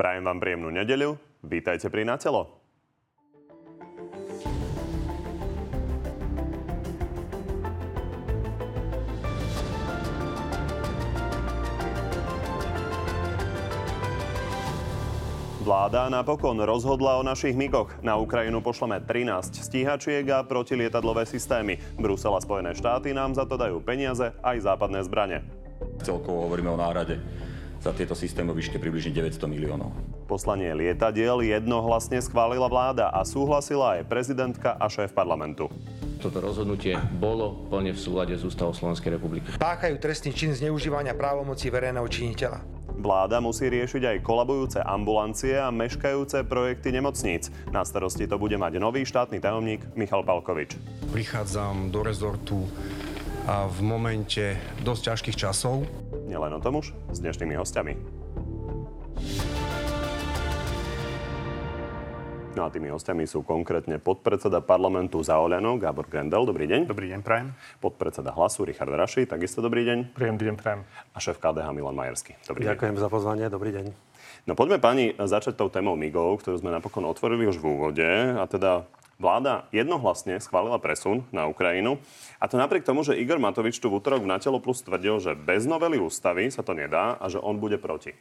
Prajem vám príjemnú nedeľu. Vítajte pri Na telo. Vláda napokon rozhodla o našich migoch. Na Ukrajinu pošleme 13 stíhačiek a protilietadlové systémy. Brusel a Spojené štáty nám za to dajú peniaze aj západné zbranie. Celkovo hovoríme o náhrade za tieto systémy vyške približne 900 miliónov. Poslanie lietadiel jednohlasne schválila vláda a súhlasila aj prezidentka a šéf parlamentu. Toto rozhodnutie bolo plne v súlade s ústavou Slovenskej republiky. Páchajú trestný čin zneužívania právomoci verejného činiteľa. Vláda musí riešiť aj kolabujúce ambulancie a meškajúce projekty nemocníc. Na starosti to bude mať nový štátny tajomník Michal Palkovič. Prichádzam do rezortu v momente dosť ťažkých časov. Nielen o tom už s dnešnými hostiami. No a tými hostiami sú konkrétne podpredseda parlamentu za Oľano, Gábor Grendel. Dobrý deň. Dobrý deň, prajem. Podpredseda hlasu Richard Raši, takisto dobrý deň. Príjem deň, prajem. A šéf KDH Milan Majersky. Dobrý Ďakujem deň. za pozvanie, dobrý deň. No poďme pani začať tou témou MIGov, ktorú sme napokon otvorili už v úvode. A teda vláda jednohlasne schválila presun na Ukrajinu. A to napriek tomu, že Igor Matovič tu v útorok v Natelo Plus tvrdil, že bez novely ústavy sa to nedá a že on bude proti.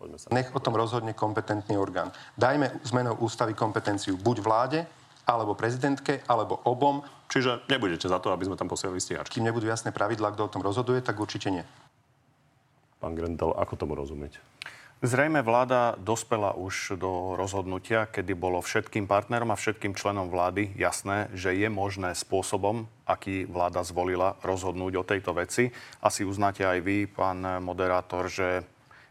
Poďme sa. Nech o tom rozhodne kompetentný orgán. Dajme zmenou ústavy kompetenciu buď vláde, alebo prezidentke, alebo obom. Čiže nebudete za to, aby sme tam posielali stíhačky? Kým nebudú jasné pravidlá, kto o tom rozhoduje, tak určite nie. Pán Grendel, ako tomu rozumieť? Zrejme vláda dospela už do rozhodnutia, kedy bolo všetkým partnerom a všetkým členom vlády jasné, že je možné spôsobom, aký vláda zvolila, rozhodnúť o tejto veci. Asi uznáte aj vy, pán moderátor, že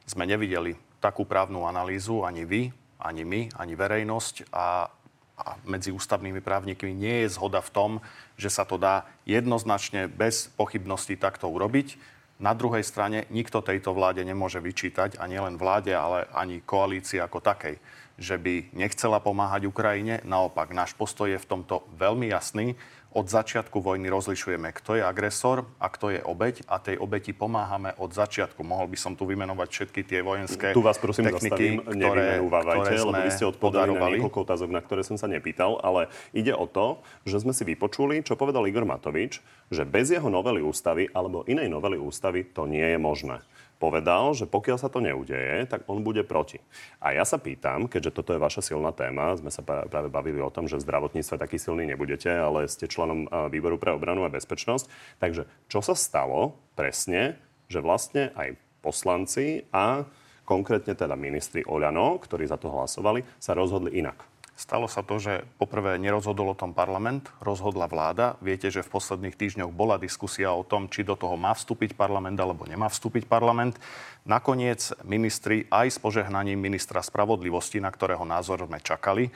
sme nevideli takú právnu analýzu, ani vy, ani my, ani verejnosť a, a medzi ústavnými právnikmi nie je zhoda v tom, že sa to dá jednoznačne bez pochybností takto urobiť. Na druhej strane nikto tejto vláde nemôže vyčítať, a nielen vláde, ale ani koalícii ako takej, že by nechcela pomáhať Ukrajine. Naopak, náš postoj je v tomto veľmi jasný od začiatku vojny rozlišujeme, kto je agresor a kto je obeď a tej obeti pomáhame od začiatku. Mohol by som tu vymenovať všetky tie vojenské Tu vás prosím techniky, zastavím, ktoré, ktoré lebo vy ste odpovedali na niekoľko otázok, na ktoré som sa nepýtal, ale ide o to, že sme si vypočuli, čo povedal Igor Matovič, že bez jeho novely ústavy alebo inej novely ústavy to nie je možné povedal, že pokiaľ sa to neudeje, tak on bude proti. A ja sa pýtam, keďže toto je vaša silná téma, sme sa práve bavili o tom, že v zdravotníctve taký silný nebudete, ale ste členom výboru pre obranu a bezpečnosť. Takže čo sa stalo presne, že vlastne aj poslanci a konkrétne teda ministri Oľano, ktorí za to hlasovali, sa rozhodli inak? Stalo sa to, že poprvé nerozhodol o tom parlament, rozhodla vláda. Viete, že v posledných týždňoch bola diskusia o tom, či do toho má vstúpiť parlament alebo nemá vstúpiť parlament. Nakoniec ministri aj s požehnaním ministra spravodlivosti, na ktorého názor sme čakali,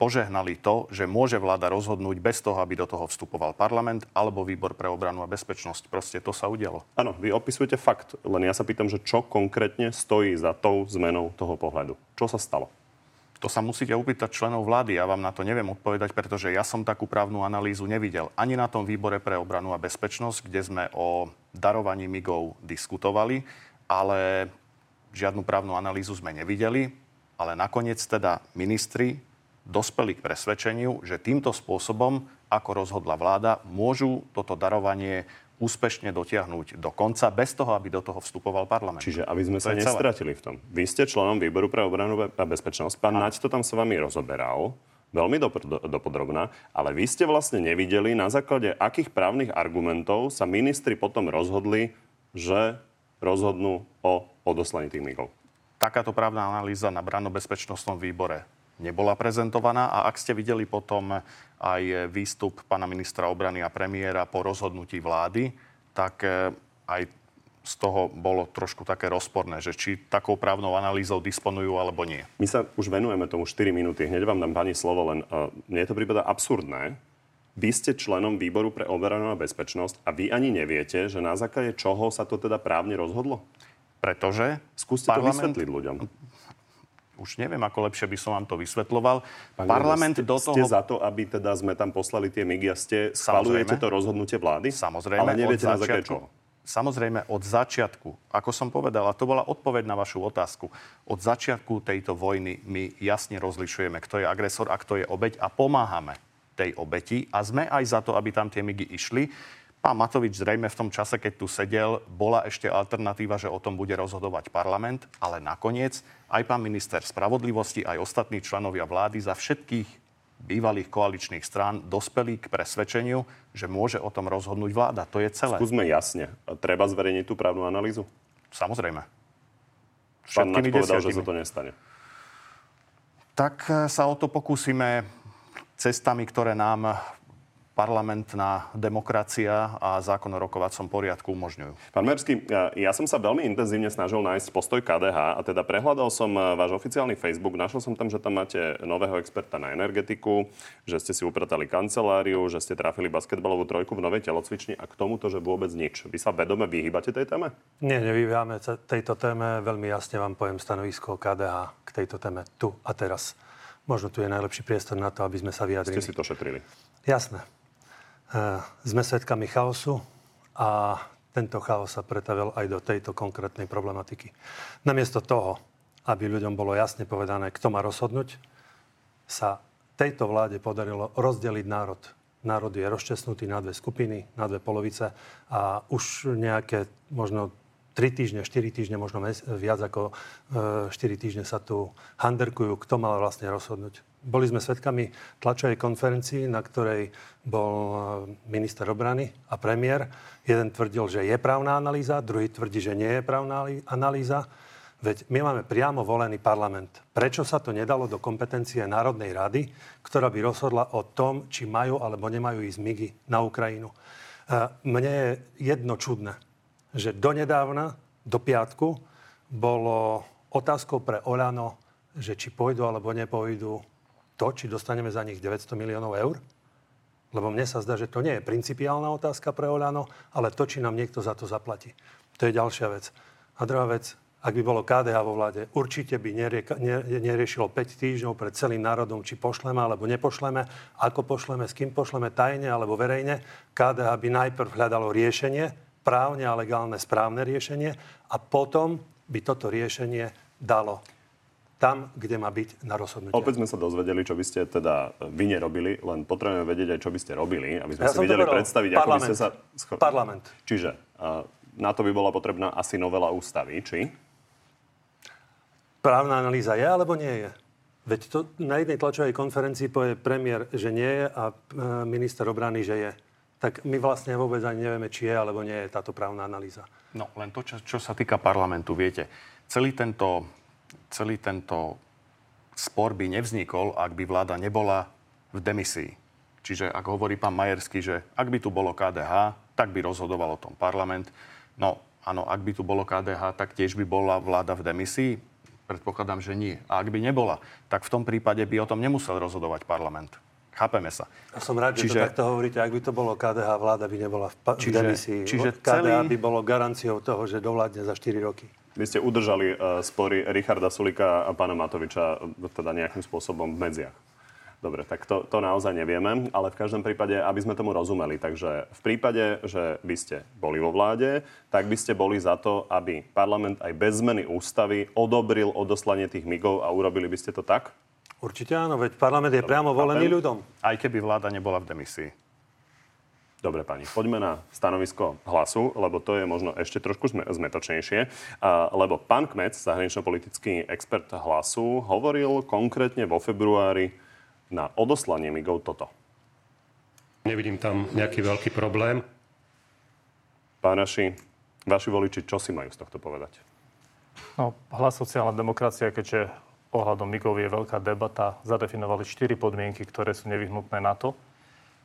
požehnali to, že môže vláda rozhodnúť bez toho, aby do toho vstupoval parlament alebo výbor pre obranu a bezpečnosť. Proste to sa udialo. Áno, vy opisujete fakt, len ja sa pýtam, že čo konkrétne stojí za tou zmenou toho pohľadu. Čo sa stalo? To sa musíte upýtať členov vlády. Ja vám na to neviem odpovedať, pretože ja som takú právnu analýzu nevidel. Ani na tom výbore pre obranu a bezpečnosť, kde sme o darovaní migov diskutovali, ale žiadnu právnu analýzu sme nevideli. Ale nakoniec teda ministri dospeli k presvedčeniu, že týmto spôsobom, ako rozhodla vláda, môžu toto darovanie úspešne dotiahnuť do konca, bez toho, aby do toho vstupoval parlament. Čiže aby sme to sa nestratili v tom. Vy ste členom výboru pre obranu a bezpečnosť. Pán Naď to tam s vami rozoberal veľmi dopodrobná, ale vy ste vlastne nevideli, na základe akých právnych argumentov sa ministri potom rozhodli, že rozhodnú o odoslaní tých migov. Takáto právna analýza na brannobezpečnostnom výbore nebola prezentovaná a ak ste videli potom aj výstup pána ministra obrany a premiéra po rozhodnutí vlády, tak eh, aj z toho bolo trošku také rozporné, že či takou právnou analýzou disponujú alebo nie. My sa už venujeme tomu 4 minúty, hneď vám dám pani slovo, len uh, mne to prípada absurdné. Vy ste členom výboru pre obranu a bezpečnosť a vy ani neviete, že na základe čoho sa to teda právne rozhodlo? Pretože Skúste parlament... to vysvetliť ľuďom už neviem, ako lepšie by som vám to vysvetloval. Pán Parlament ste, do toho... Ste za to, aby teda sme tam poslali tie migy a ste schvalujete to rozhodnutie vlády? Samozrejme. Ale neviete na základe čoho? samozrejme od začiatku, ako som povedal, a to bola odpoveď na vašu otázku, od začiatku tejto vojny my jasne rozlišujeme, kto je agresor a kto je obeď a pomáhame tej obeti a sme aj za to, aby tam tie migy išli. Pán Matovič zrejme v tom čase, keď tu sedel, bola ešte alternatíva, že o tom bude rozhodovať parlament, ale nakoniec aj pán minister spravodlivosti, aj ostatní členovia vlády za všetkých bývalých koaličných strán dospeli k presvedčeniu, že môže o tom rozhodnúť vláda. To je celé. Skúsme jasne. Treba zverejniť tú právnu analýzu? Samozrejme. Pán Naď povedal, že sa to nestane. Tak sa o to pokúsime cestami, ktoré nám parlamentná demokracia a zákon o rokovacom poriadku umožňujú. Pán Mersky, ja som sa veľmi intenzívne snažil nájsť postoj KDH a teda prehľadal som e, váš oficiálny Facebook, našiel som tam, že tam máte nového experta na energetiku, že ste si upratali kanceláriu, že ste trafili basketbalovú trojku v novej telocvični a k tomuto, že vôbec nič. Vy sa vedome vyhýbate tej téme? Nie, nevyhýbame tejto téme. Veľmi jasne vám poviem stanovisko KDH k tejto téme tu a teraz. Možno tu je najlepší priestor na to, aby sme sa vyjadrili. Ste si to šetrili? Jasné. Eh, sme svedkami chaosu a tento chaos sa pretavil aj do tejto konkrétnej problematiky. Namiesto toho, aby ľuďom bolo jasne povedané, kto má rozhodnúť, sa tejto vláde podarilo rozdeliť národ. Národ je rozčesnutý na dve skupiny, na dve polovice a už nejaké možno 3 týždne, 4 týždne, možno viac ako 4 eh, týždne sa tu handerkujú, kto mal vlastne rozhodnúť. Boli sme svedkami tlačovej konferencii, na ktorej bol e, minister obrany a premiér. Jeden tvrdil, že je právna analýza, druhý tvrdí, že nie je právna analýza. Veď my máme priamo volený parlament. Prečo sa to nedalo do kompetencie Národnej rady, ktorá by rozhodla o tom, či majú alebo nemajú ísť migy na Ukrajinu? E, mne je jedno čudné, že donedávna, do piatku, bolo otázkou pre Olano, že či pôjdu alebo nepôjdu to, či dostaneme za nich 900 miliónov eur? Lebo mne sa zdá, že to nie je principiálna otázka pre Oľano, ale to, či nám niekto za to zaplatí. To je ďalšia vec. A druhá vec, ak by bolo KDH vo vláde, určite by neriešilo 5 týždňov pred celým národom, či pošleme alebo nepošleme, ako pošleme, s kým pošleme, tajne alebo verejne. KDH by najprv hľadalo riešenie, právne a legálne správne riešenie a potom by toto riešenie dalo tam, kde má byť na rozhodnutie. Opäť sme sa dozvedeli, čo by ste teda vy nerobili, len potrebujeme vedieť aj, čo by ste robili, aby sme ja si vedeli predstaviť, parlament. ako by ste sa... Scho- parlament. Čiže na to by bola potrebná asi novela ústavy, či? Právna analýza je alebo nie je? Veď to na jednej tlačovej konferencii povie premiér, že nie je a e, minister obrany, že je. Tak my vlastne vôbec ani nevieme, či je alebo nie je táto právna analýza. No len to, čo, čo sa týka parlamentu, viete, celý tento celý tento spor by nevznikol, ak by vláda nebola v demisii. Čiže ak hovorí pán Majerský, že ak by tu bolo KDH, tak by rozhodoval o tom parlament. No áno, ak by tu bolo KDH, tak tiež by bola vláda v demisii. Predpokladám, že nie. A ak by nebola, tak v tom prípade by o tom nemusel rozhodovať parlament. Chápeme sa. Ja som rád, čiže, že to takto hovoríte. Ak by to bolo KDH, vláda by nebola v, pa- čiže, v demisii. Čiže KDH celý... by bolo garanciou toho, že dovládne za 4 roky. Vy ste udržali uh, spory Richarda Sulika a pána Matoviča e, teda nejakým spôsobom v medziach. Dobre, tak to, to naozaj nevieme, ale v každom prípade, aby sme tomu rozumeli, takže v prípade, že by ste boli vo vláde, tak by ste boli za to, aby parlament aj bez zmeny ústavy odobril odoslanie tých migov a urobili by ste to tak? Určite áno, veď parlament je Dobre, priamo volený ľudom. Aj keby vláda nebola v demisii. Dobre, pani, poďme na stanovisko hlasu, lebo to je možno ešte trošku zmetočnejšie. Lebo pán Kmec, zahranično-politický expert hlasu, hovoril konkrétne vo februári na odoslanie migov toto. Nevidím tam nejaký veľký problém. Pán Raši, vaši voliči, čo si majú z tohto povedať? No, hlas sociálna demokracia, keďže ohľadom migov je veľká debata, zadefinovali štyri podmienky, ktoré sú nevyhnutné na to,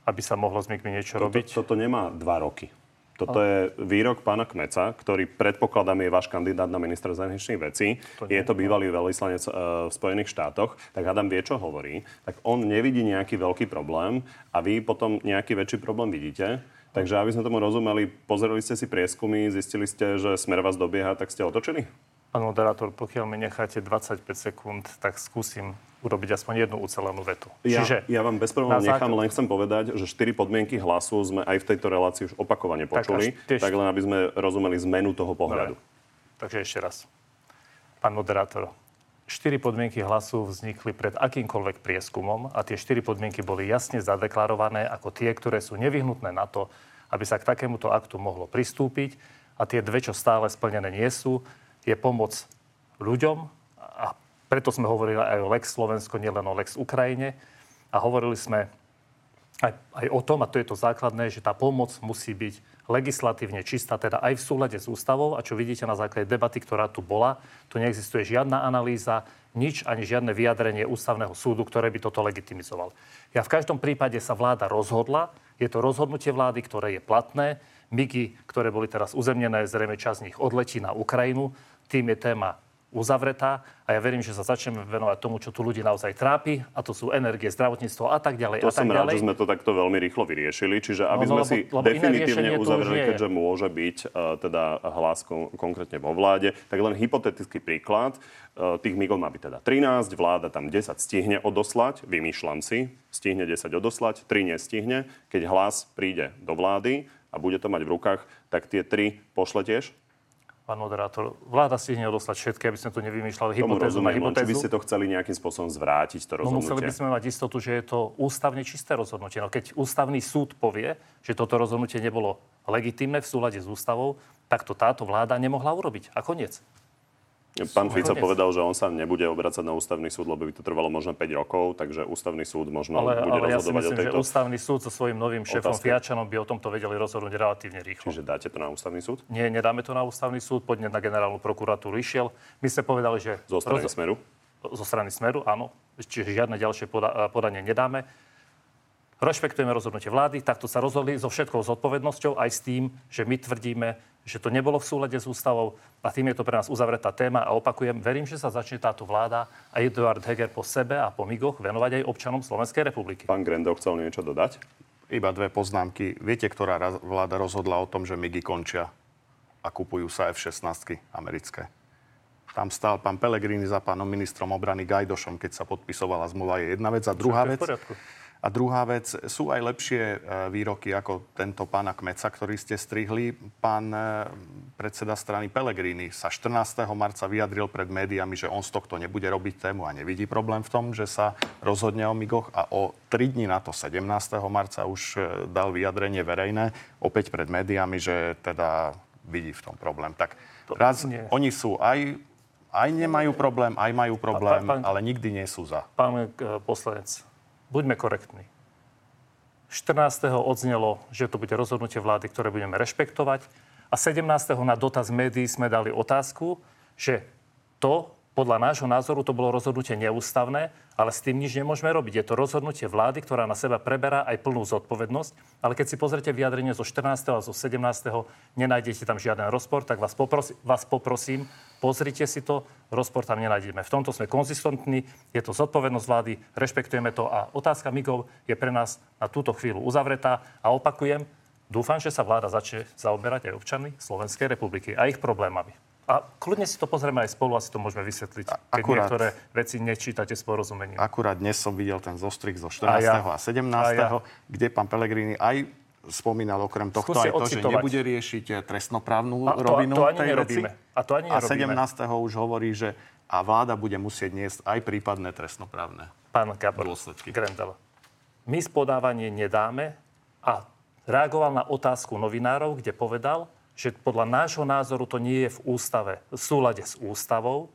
aby sa mohlo s MIGmi niečo toto, robiť? Toto nemá dva roky. Toto je výrok pána Kmeca, ktorý predpokladám je váš kandidát na ministra zahraničných vecí. To je to bývalý veľvyslanec uh, v Spojených štátoch. Tak Adam vie, čo hovorí. Tak on nevidí nejaký veľký problém a vy potom nejaký väčší problém vidíte. Takže aby sme tomu rozumeli, pozreli ste si prieskumy, zistili ste, že smer vás dobieha, tak ste otočili? Pán moderátor, pokiaľ mi necháte 25 sekúnd, tak skúsim urobiť aspoň jednu ucelenú vetu. Ja, Čiže ja vám bez problémov nechám, základ... len chcem povedať, že štyri podmienky hlasu sme aj v tejto relácii už opakovane počuli, tak, tak len aby sme rozumeli zmenu toho pohľadu. Dobre. Takže ešte raz. Pán moderátor, štyri podmienky hlasu vznikli pred akýmkoľvek prieskumom a tie štyri podmienky boli jasne zadeklarované ako tie, ktoré sú nevyhnutné na to, aby sa k takémuto aktu mohlo pristúpiť. A tie dve, čo stále splnené nie sú, je pomoc ľuďom a preto sme hovorili aj o Lex Slovensko, nielen o Lex Ukrajine. A hovorili sme aj, aj o tom, a to je to základné, že tá pomoc musí byť legislatívne čistá, teda aj v súlade s ústavou. A čo vidíte na základe debaty, ktorá tu bola, tu neexistuje žiadna analýza, nič ani žiadne vyjadrenie ústavného súdu, ktoré by toto legitimizoval. Ja v každom prípade sa vláda rozhodla, je to rozhodnutie vlády, ktoré je platné. MIGy, ktoré boli teraz uzemnené, zrejme čas z nich odletí na Ukrajinu. Tým je téma uzavretá a ja verím, že sa začneme venovať tomu, čo tu ľudí naozaj trápi a to sú energie, zdravotníctvo a tak ďalej. To a tak som ďalej. rád, že sme to takto veľmi rýchlo vyriešili, čiže aby no, no, sme lebo, si lebo definitívne uzavreli, keďže môže byť uh, teda hlas kon- konkrétne vo vláde, tak len hypotetický príklad. Uh, tých migov má byť teda 13, vláda tam 10 stihne odoslať, vymýšľam si, stihne 10 odoslať, 3 nestihne. Keď hlas príde do vlády a bude to mať v rukách, tak tie 3 pošle tiež? Pán moderátor, vláda si hneď odoslať všetky, aby sme tu nevymýšľali hypotézu na hypotézu. Či by ste to chceli nejakým spôsobom zvrátiť, to rozhodnutie? No museli by sme mať istotu, že je to ústavne čisté rozhodnutie. No keď ústavný súd povie, že toto rozhodnutie nebolo legitimné v súlade s ústavou, tak to táto vláda nemohla urobiť. A koniec. Pán Fico povedal, že on sa nebude obracať na ústavný súd, lebo by to trvalo možno 5 rokov, takže ústavný súd možno ale, bude ale rozhodovať ja si myslím, o tejto... že ústavný súd so svojím novým šéfom otázke. Fiačanom by o tomto vedeli rozhodnúť relatívne rýchlo. Čiže dáte to na ústavný súd? Nie, nedáme to na ústavný súd, podne na generálnu prokuratúru išiel. My ste povedali, že... Zo strany roz... Smeru? Zo strany Smeru, áno. Čiže žiadne ďalšie poda- podanie nedáme. Rešpektujeme rozhodnutie vlády, takto sa rozhodli so všetkou zodpovednosťou, aj s tým, že my tvrdíme, že to nebolo v súlade s ústavou a tým je to pre nás uzavretá téma a opakujem, verím, že sa začne táto vláda a Eduard Heger po sebe a po migoch venovať aj občanom Slovenskej republiky. Pán Grendo chcel niečo dodať? Iba dve poznámky. Viete, ktorá vláda rozhodla o tom, že migy končia a kupujú sa F-16 americké? Tam stál pán Pelegrini za pánom ministrom obrany Gajdošom, keď sa podpisovala zmluva, je jedna vec. A druhá vec, a druhá vec, sú aj lepšie e, výroky ako tento pána Kmeca, ktorý ste strihli. Pán e, predseda strany Pelegrini sa 14. marca vyjadril pred médiami, že on z tohto nebude robiť tému a nevidí problém v tom, že sa rozhodne o migoch a o 3 dní na to 17. marca už e, dal vyjadrenie verejné opäť pred médiami, že teda vidí v tom problém. Tak raz, nie. oni sú aj aj nemajú problém, aj majú problém, pán, ale nikdy nie sú za. Pán poslanec, buďme korektní. 14. odznelo, že to bude rozhodnutie vlády, ktoré budeme rešpektovať. A 17. na dotaz médií sme dali otázku, že to, podľa nášho názoru to bolo rozhodnutie neústavné, ale s tým nič nemôžeme robiť. Je to rozhodnutie vlády, ktorá na seba preberá aj plnú zodpovednosť. Ale keď si pozrite vyjadrenie zo 14. a zo 17. nenájdete tam žiaden rozpor, tak vás, poprosi, vás poprosím, pozrite si to, rozpor tam nenájdeme. V tomto sme konzistentní, je to zodpovednosť vlády, rešpektujeme to a otázka migov je pre nás na túto chvíľu uzavretá a opakujem, dúfam, že sa vláda začne zaoberať aj občanmi Slovenskej republiky a ich problémami. A kľudne si to pozrieme aj spolu a si to môžeme vysvetliť, keď akurát, niektoré veci nečítate s porozumením. Akurát dnes som videl ten zostrih zo 14. a, ja, a 17., a ja. kde pán Pelegrini aj spomínal okrem tohto Skúste aj to, ocitovať. že nebude riešiť eh, trestnoprávnu a to, rovinu to ani tej nerobíme. veci. A to ani nerobíme. A 17. už hovorí, že a vláda bude musieť niesť aj prípadné trestnoprávne Pán Gabor, dôsledky. Grendel, my spodávanie nedáme a reagoval na otázku novinárov, kde povedal, že podľa nášho názoru to nie je v ústave, v súlade s ústavou,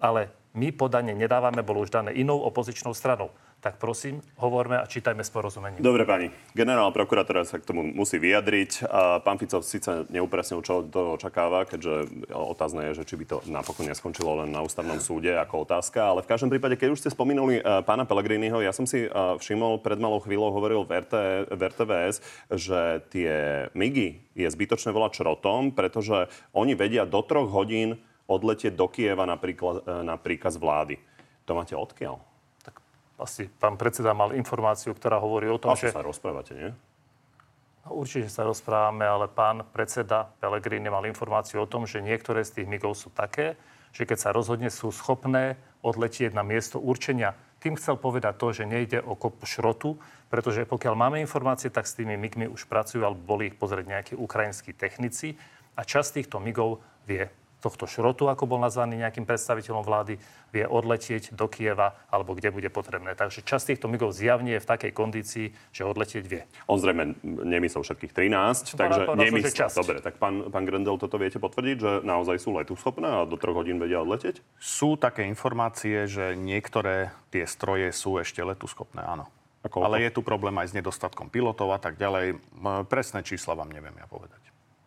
ale my podanie nedávame, bolo už dané inou opozičnou stranou tak prosím, hovorme a čítajme s porozumením. Dobre, pani. Generálna prokurátora sa k tomu musí vyjadriť. A pán Fico síce neupresnil, čo to očakáva, keďže otázne je, že či by to napokon neskončilo len na ústavnom súde ako otázka. Ale v každom prípade, keď už ste spomenuli uh, pána Pellegriniho, ja som si uh, všimol, pred malou chvíľou hovoril v RTVS, že tie MIGy je zbytočné volať črotom, pretože oni vedia do troch hodín odletieť do Kieva napríklad, e, na príkaz vlády. To máte odkiaľ? Asi pán predseda mal informáciu, ktorá hovorí o tom, Asi že... sa rozprávate, nie? No, určite sa rozprávame, ale pán predseda Pelegrini mal informáciu o tom, že niektoré z tých migov sú také, že keď sa rozhodne, sú schopné odletieť na miesto určenia. tým chcel povedať to, že nejde o kopu šrotu, pretože pokiaľ máme informácie, tak s tými MIGmi už pracujú, alebo boli ich pozrieť nejakí ukrajinskí technici a časť týchto MIGov vie tohto šrotu, ako bol nazvaný nejakým predstaviteľom vlády, vie odletieť do Kieva alebo kde bude potrebné. Takže časť týchto migov zjavne je v takej kondícii, že odletieť vie. On zrejme nemyslel všetkých 13, takže nemyslel. Dobre, tak pán, pán Grendel, toto viete potvrdiť, že naozaj sú letu schopné a do troch hodín vedia odletieť? Sú také informácie, že niektoré tie stroje sú ešte letu schopné, áno. Ale je tu problém aj s nedostatkom pilotov a tak ďalej. Presné čísla vám neviem ja povedať.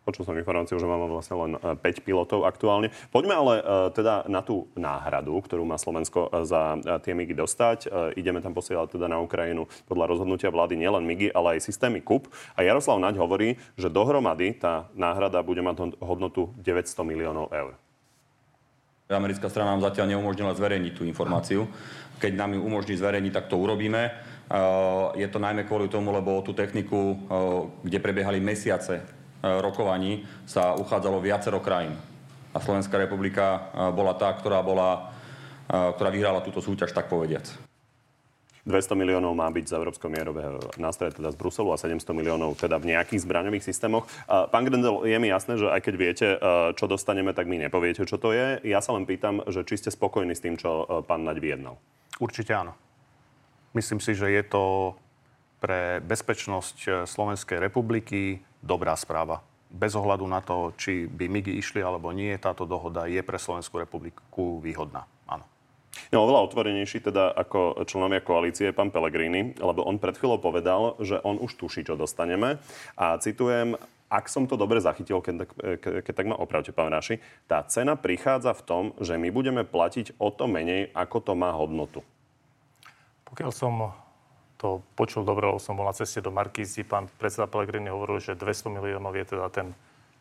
Počul som informáciu, že máme vlastne len 5 e, pilotov aktuálne. Poďme ale e, teda na tú náhradu, ktorú má Slovensko e, za tie MIGy dostať. Ideme tam posielať teda na Ukrajinu podľa rozhodnutia vlády nielen MIGy, ale aj systémy KUP. A Jaroslav Naď hovorí, že dohromady tá náhrada bude mať hodnotu 900 miliónov eur. Americká strana nám zatiaľ neumožnila zverejniť tú informáciu. Keď nám ju umožní zverejniť, tak to urobíme. Je to najmä kvôli tomu, lebo tú techniku, kde prebiehali mesiace rokovaní sa uchádzalo viacero krajín. A Slovenská republika e, bola tá, ktorá, bola, e, ktorá vyhrala túto súťaž, tak povediac. 200 miliónov má byť z Európskeho mierového nástroja, teda z Bruselu a 700 miliónov teda v nejakých zbraňových systémoch. Pán Grendel, je mi jasné, že aj keď viete, čo dostaneme, tak mi nepoviete, čo to je. Ja sa len pýtam, že či ste spokojní s tým, čo pán Naď vyjednal. Určite áno. Myslím si, že je to pre bezpečnosť Slovenskej republiky dobrá správa. Bez ohľadu na to, či by MIGI išli alebo nie, táto dohoda je pre Slovenskú republiku výhodná. Áno. No, oveľa otvorenejší teda ako členovia koalície pán Pellegrini, lebo on pred chvíľou povedal, že on už tuší, čo dostaneme. A citujem, ak som to dobre zachytil, keď tak, ke, keď tak ma opravte, pán Raši, tá cena prichádza v tom, že my budeme platiť o to menej, ako to má hodnotu. Pokiaľ som to počul dobre, lebo som bol na ceste do Markízy. Pán predseda Pellegrini hovoril, že 200 miliónov je teda ten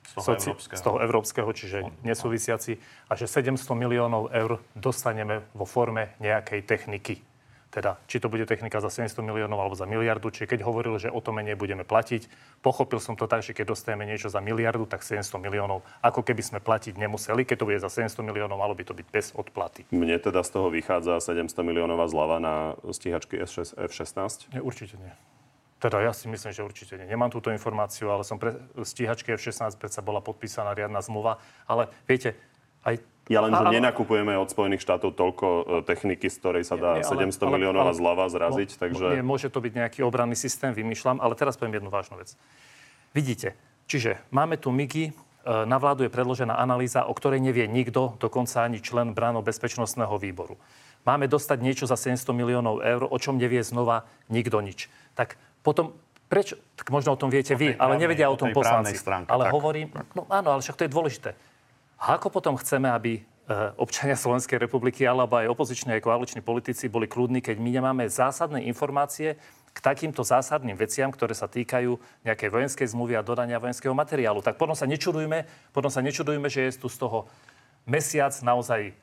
z toho, soci, európskeho. z toho európskeho, čiže nesúvisiaci, a že 700 miliónov eur dostaneme vo forme nejakej techniky teda či to bude technika za 700 miliónov alebo za miliardu. Čiže keď hovoril, že o to menej budeme platiť, pochopil som to tak, že keď dostaneme niečo za miliardu, tak 700 miliónov, ako keby sme platiť nemuseli. Keď to bude za 700 miliónov, malo by to byť bez odplaty. Mne teda z toho vychádza 700 miliónová zľava na stíhačky F-16? Nie, určite nie. Teda ja si myslím, že určite nie. Nemám túto informáciu, ale som pre stíhačky F-16 predsa bola podpísaná riadna zmluva. Ale viete, aj ja len, že nenakupujeme od Spojených štátov toľko e, techniky, z ktorej sa dá nie, ale, 700 miliónová zľava zraziť, no, takže... Nie, môže to byť nejaký obranný systém, vymýšľam, ale teraz poviem jednu vážnu vec. Vidíte, čiže máme tu MIGI, e, na vládu je predložená analýza, o ktorej nevie nikto, dokonca ani člen bráno bezpečnostného výboru. Máme dostať niečo za 700 miliónov eur, o čom nevie znova nikto nič. Tak potom prečo, tak možno o tom viete vy, ale nevedia o tom poslanci. Stránke, ale tak, hovorím, tak. no áno, ale však to je dôležité. A ako potom chceme, aby e, občania Slovenskej republiky alebo aj opoziční aj koaliční politici boli kľudní, keď my nemáme zásadné informácie k takýmto zásadným veciam, ktoré sa týkajú nejakej vojenskej zmluvy a dodania vojenského materiálu. Tak potom sa nečudujme, potom sa nečudujme, že je tu z toho mesiac naozaj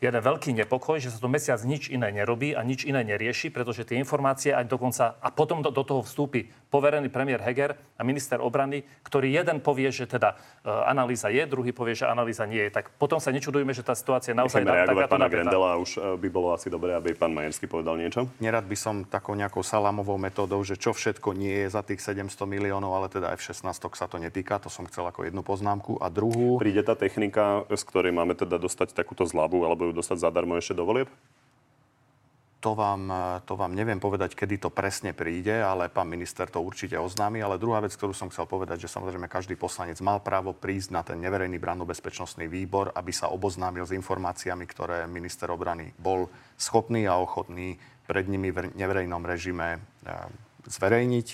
jeden veľký nepokoj, že sa to mesiac nič iné nerobí a nič iné nerieši, pretože tie informácie aj dokonca... A potom do, do toho vstúpi poverený premiér Heger a minister obrany, ktorý jeden povie, že teda e, analýza je, druhý povie, že analýza nie je. Tak potom sa nečudujme, že tá situácia naozaj... Nechajme reagovať pána Grendela, už e, by bolo asi dobré, aby pán Majerský povedal niečo. Nerad by som takou nejakou salámovou metódou, že čo všetko nie je za tých 700 miliónov, ale teda F-16 sa to netýka, to som chcel ako jednu poznámku. A druhú... Príde tá technika, z ktorej máme teda dostať takúto zľavu, alebo ju dostať zadarmo ešte do volieb? To vám, to vám neviem povedať, kedy to presne príde, ale pán minister to určite oznámi. Ale druhá vec, ktorú som chcel povedať, že samozrejme každý poslanec mal právo prísť na ten neverejný brannobezpečnostný výbor, aby sa oboznámil s informáciami, ktoré minister obrany bol schopný a ochotný pred nimi v neverejnom režime e, zverejniť.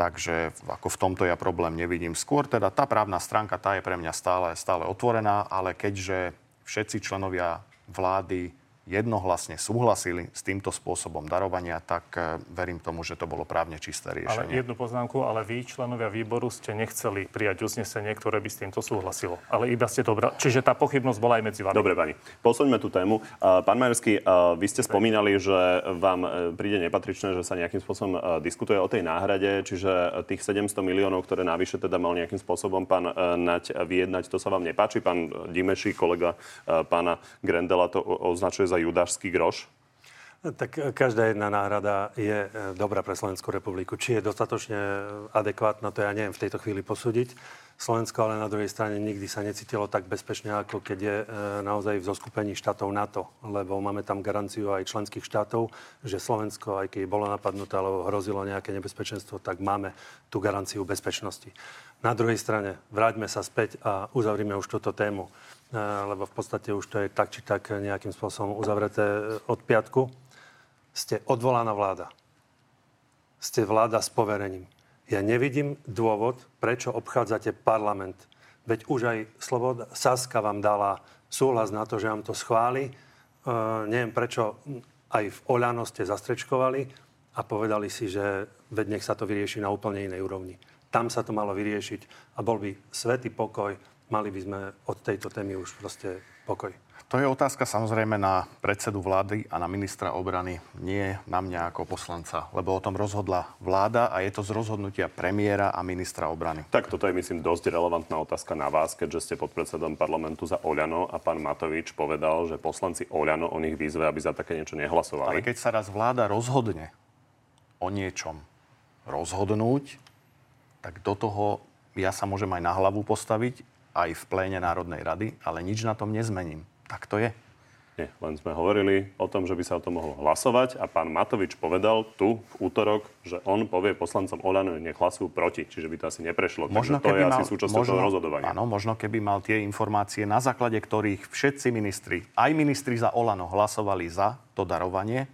Takže ako v tomto ja problém nevidím. Skôr teda tá právna stránka, tá je pre mňa stále, stále otvorená, ale keďže všetci členovia vlády jednohlasne súhlasili s týmto spôsobom darovania, tak e, verím tomu, že to bolo právne čisté riešenie. Ale jednu poznámku, ale vy, členovia výboru, ste nechceli prijať uznesenie, ktoré by s týmto súhlasilo. Ale iba ste to bra... Čiže tá pochybnosť bola aj medzi vami. Dobre, pani. Posuňme tú tému. Pán Majerský, vy ste spomínali, že vám e, príde nepatričné, že sa nejakým spôsobom e, diskutuje o tej náhrade, čiže tých 700 miliónov, ktoré navyše teda mal nejakým spôsobom pán Nať vyjednať, to sa vám nepáči. Pán Dimeši, kolega pána Grendela, to označuje za judášský groš? Tak každá jedna náhrada je e, dobrá pre Slovenskú republiku. Či je dostatočne adekvátna, to ja neviem v tejto chvíli posúdiť. Slovensko ale na druhej strane nikdy sa necítilo tak bezpečne, ako keď je e, naozaj v zoskupení štátov NATO, lebo máme tam garanciu aj členských štátov, že Slovensko, aj keď bolo napadnuté alebo hrozilo nejaké nebezpečenstvo, tak máme tú garanciu bezpečnosti. Na druhej strane, vráťme sa späť a uzavrime už túto tému, e, lebo v podstate už to je tak či tak nejakým spôsobom uzavreté od piatku ste odvolaná vláda. Ste vláda s poverením. Ja nevidím dôvod, prečo obchádzate parlament. Veď už aj Sloboda Saska vám dala súhlas na to, že vám to schváli. E, neviem, prečo aj v Oľano ste zastrečkovali a povedali si, že veď nech sa to vyrieši na úplne inej úrovni. Tam sa to malo vyriešiť a bol by svetý pokoj. Mali by sme od tejto témy už proste pokoj. To je otázka samozrejme na predsedu vlády a na ministra obrany, nie na mňa ako poslanca, lebo o tom rozhodla vláda a je to z rozhodnutia premiéra a ministra obrany. Tak toto je, myslím, dosť relevantná otázka na vás, keďže ste pod predsedom parlamentu za Oľano a pán Matovič povedal, že poslanci Oľano o nich výzve, aby za také niečo nehlasovali. Ale keď sa raz vláda rozhodne o niečom rozhodnúť, tak do toho ja sa môžem aj na hlavu postaviť, aj v pléne Národnej rady, ale nič na tom nezmením. Tak to je. Nie, len sme hovorili o tom, že by sa o tom mohlo hlasovať a pán Matovič povedal tu v útorok, že on povie poslancom Olano, nech hlasujú proti, čiže by to asi neprešlo. Možno, Takže to je mal, asi súčasťou možno, toho rozhodovania. Áno, možno keby mal tie informácie, na základe ktorých všetci ministri, aj ministri za Olano hlasovali za to darovanie,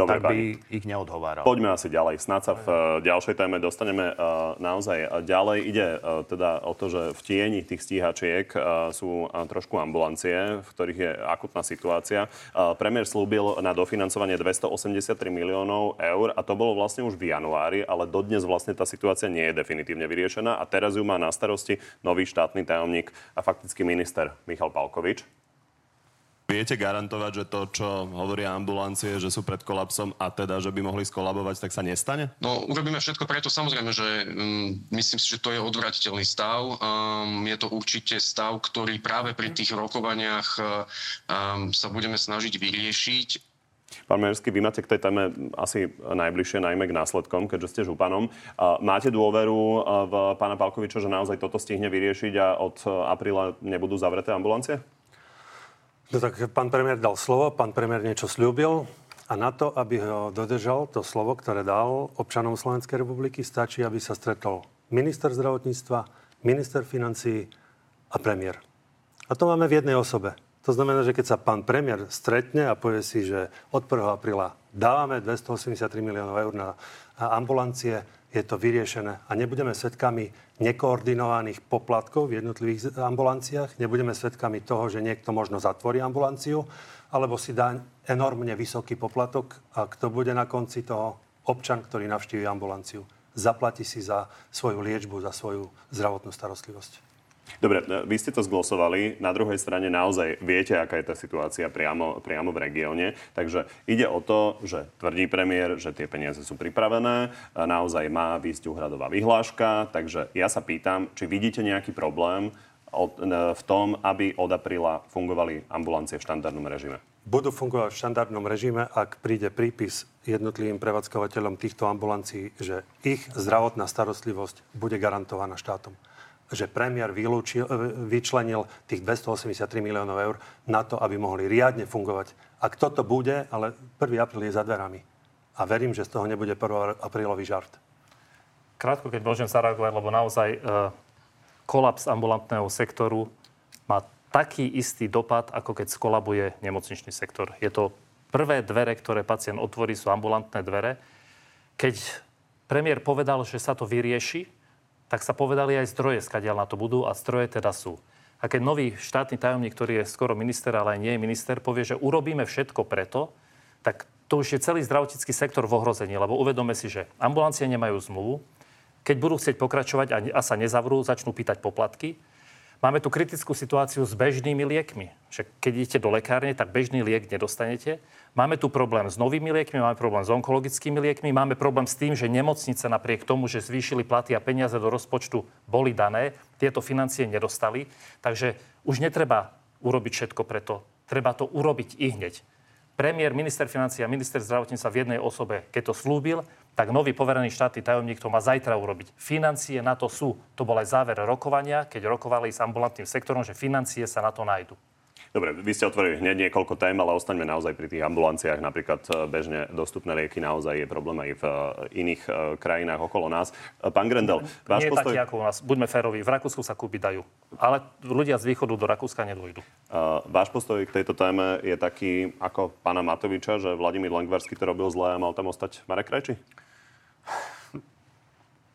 Dobre, tak by pani. ich neodhováral. Poďme asi ďalej. Snáď sa v uh, ďalšej téme dostaneme uh, naozaj ďalej. Ide teda o to, že v tieni tých stíhačiek sú trošku ambulancie, v ktorých je akutná situácia. Premiér slúbil na dofinancovanie 283 miliónov eur a to bolo vlastne už v januári, ale dodnes vlastne tá situácia nie je definitívne vyriešená a teraz ju má na starosti nový štátny tajomník a fakticky minister Michal Palkovič. Viete garantovať, že to, čo hovoria ambulancie, že sú pred kolapsom a teda, že by mohli skolabovať, tak sa nestane? No, urobíme všetko preto. Samozrejme, že um, myslím si, že to je odvratiteľný stav. Um, je to určite stav, ktorý práve pri tých rokovaniach um, sa budeme snažiť vyriešiť. Pán Mersky, vy máte k tej téme asi najbližšie, najmä k následkom, keďže ste županom. Máte dôveru v pána Palkoviča, že naozaj toto stihne vyriešiť a od apríla nebudú zavreté ambulancie? No tak pán premiér dal slovo, pán premiér niečo slúbil a na to, aby ho dodržal, to slovo, ktoré dal občanom Slovenskej republiky, stačí, aby sa stretol minister zdravotníctva, minister financí a premiér. A to máme v jednej osobe. To znamená, že keď sa pán premiér stretne a povie si, že od 1. apríla dávame 283 miliónov eur na ambulancie, je to vyriešené. A nebudeme svetkami nekoordinovaných poplatkov v jednotlivých ambulanciách, nebudeme svetkami toho, že niekto možno zatvorí ambulanciu, alebo si dá enormne vysoký poplatok a kto bude na konci toho občan, ktorý navštíví ambulanciu. Zaplatí si za svoju liečbu, za svoju zdravotnú starostlivosť. Dobre, vy ste to zglosovali. Na druhej strane naozaj viete, aká je tá situácia priamo, priamo v regióne. Takže ide o to, že tvrdí premiér, že tie peniaze sú pripravené. Naozaj má výsť úhradová vyhláška. Takže ja sa pýtam, či vidíte nejaký problém v tom, aby od apríla fungovali ambulancie v štandardnom režime? Budú fungovať v štandardnom režime, ak príde prípis jednotlivým prevádzkovateľom týchto ambulancií, že ich zdravotná starostlivosť bude garantovaná štátom že premiér vylúčil, e, vyčlenil tých 283 miliónov eur na to, aby mohli riadne fungovať. Ak toto bude, ale 1. apríl je za dverami. A verím, že z toho nebude 1. aprílový žart. Krátko, keď môžem zareagovať, lebo naozaj e, kolaps ambulantného sektoru má taký istý dopad, ako keď skolabuje nemocničný sektor. Je to prvé dvere, ktoré pacient otvorí, sú ambulantné dvere. Keď premiér povedal, že sa to vyrieši, tak sa povedali aj zdroje, skadiaľ na to budú a zdroje teda sú. A keď nový štátny tajomník, ktorý je skoro minister, ale aj nie je minister, povie, že urobíme všetko preto, tak to už je celý zdravotnícky sektor v ohrození, lebo uvedome si, že ambulancie nemajú zmluvu, keď budú chcieť pokračovať a, sa nezavrú, začnú pýtať poplatky, Máme tu kritickú situáciu s bežnými liekmi. Že keď idete do lekárne, tak bežný liek nedostanete. Máme tu problém s novými liekmi, máme problém s onkologickými liekmi, máme problém s tým, že nemocnice napriek tomu, že zvýšili platy a peniaze do rozpočtu boli dané, tieto financie nedostali. Takže už netreba urobiť všetko preto. Treba to urobiť i hneď. premiér, minister financí a minister zdravotníctva v jednej osobe, keď to slúbil, tak nový poverený štátny tajomník to má zajtra urobiť. Financie na to sú. To bol aj záver rokovania, keď rokovali s ambulantným sektorom, že financie sa na to nájdu. Dobre, vy ste otvorili hneď niekoľko tém, ale ostaňme naozaj pri tých ambulanciách. Napríklad e, bežne dostupné lieky naozaj je problém aj v e, iných e, krajinách okolo nás. Pán Grendel, váš Nie postoj... taký ako u nás. Buďme féroví. V Rakúsku sa kúpiť dajú. Ale ľudia z východu do Rakúska nedôjdu. Váš postoj k tejto téme je taký ako pána Matoviča, že Vladimír Langvarský to robil zle a mal tam ostať Marek Krajči?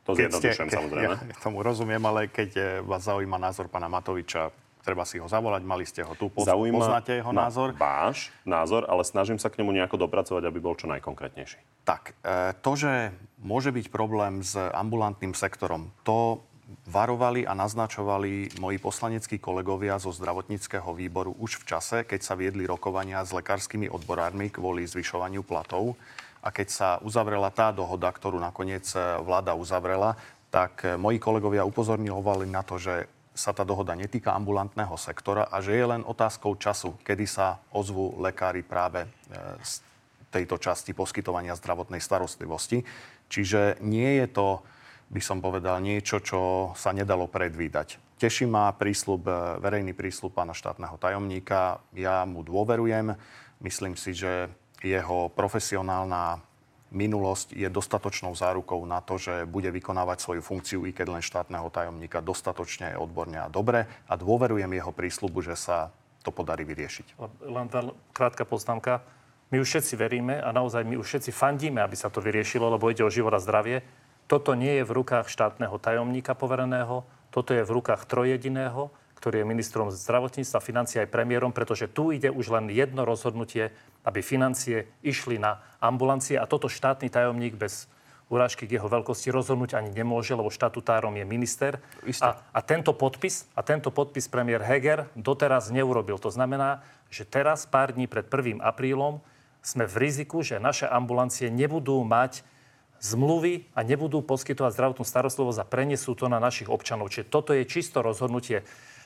To zjednodušujem, samozrejme. Ja tomu rozumiem, ale keď vás zaujíma názor pána Matoviča, treba si ho zavolať, mali ste ho tu, poz, Zaujíma poznáte jeho názor. Váš názor, ale snažím sa k nemu nejako dopracovať, aby bol čo najkonkrétnejší. Tak, e, to, že môže byť problém s ambulantným sektorom, to varovali a naznačovali moji poslaneckí kolegovia zo zdravotníckého výboru už v čase, keď sa viedli rokovania s lekárskymi odborármi kvôli zvyšovaniu platov. A keď sa uzavrela tá dohoda, ktorú nakoniec e, vláda uzavrela, tak e, moji kolegovia upozorňovali na to, že sa tá dohoda netýka ambulantného sektora a že je len otázkou času, kedy sa ozvú lekári práve e, z tejto časti poskytovania zdravotnej starostlivosti. Čiže nie je to, by som povedal, niečo, čo sa nedalo predvídať. Teší ma prísľub, verejný prísľub pána štátneho tajomníka. Ja mu dôverujem. Myslím si, že jeho profesionálna minulosť je dostatočnou zárukou na to, že bude vykonávať svoju funkciu, i keď len štátneho tajomníka, dostatočne odborne a dobre a dôverujem jeho prísľubu, že sa to podarí vyriešiť. Len tá krátka poznámka. My už všetci veríme a naozaj my už všetci fandíme, aby sa to vyriešilo, lebo ide o život a zdravie. Toto nie je v rukách štátneho tajomníka povereného, toto je v rukách trojediného, ktorý je ministrom zdravotníctva, financie aj premiérom, pretože tu ide už len jedno rozhodnutie, aby financie išli na ambulancie a toto štátny tajomník bez urážky k jeho veľkosti rozhodnúť ani nemôže, lebo štatutárom je minister. A, a, tento podpis, a tento podpis premiér Heger doteraz neurobil. To znamená, že teraz, pár dní pred 1. aprílom, sme v riziku, že naše ambulancie nebudú mať zmluvy a nebudú poskytovať zdravotnú starostlivosť a prenesú to na našich občanov. Čiže toto je čisto rozhodnutie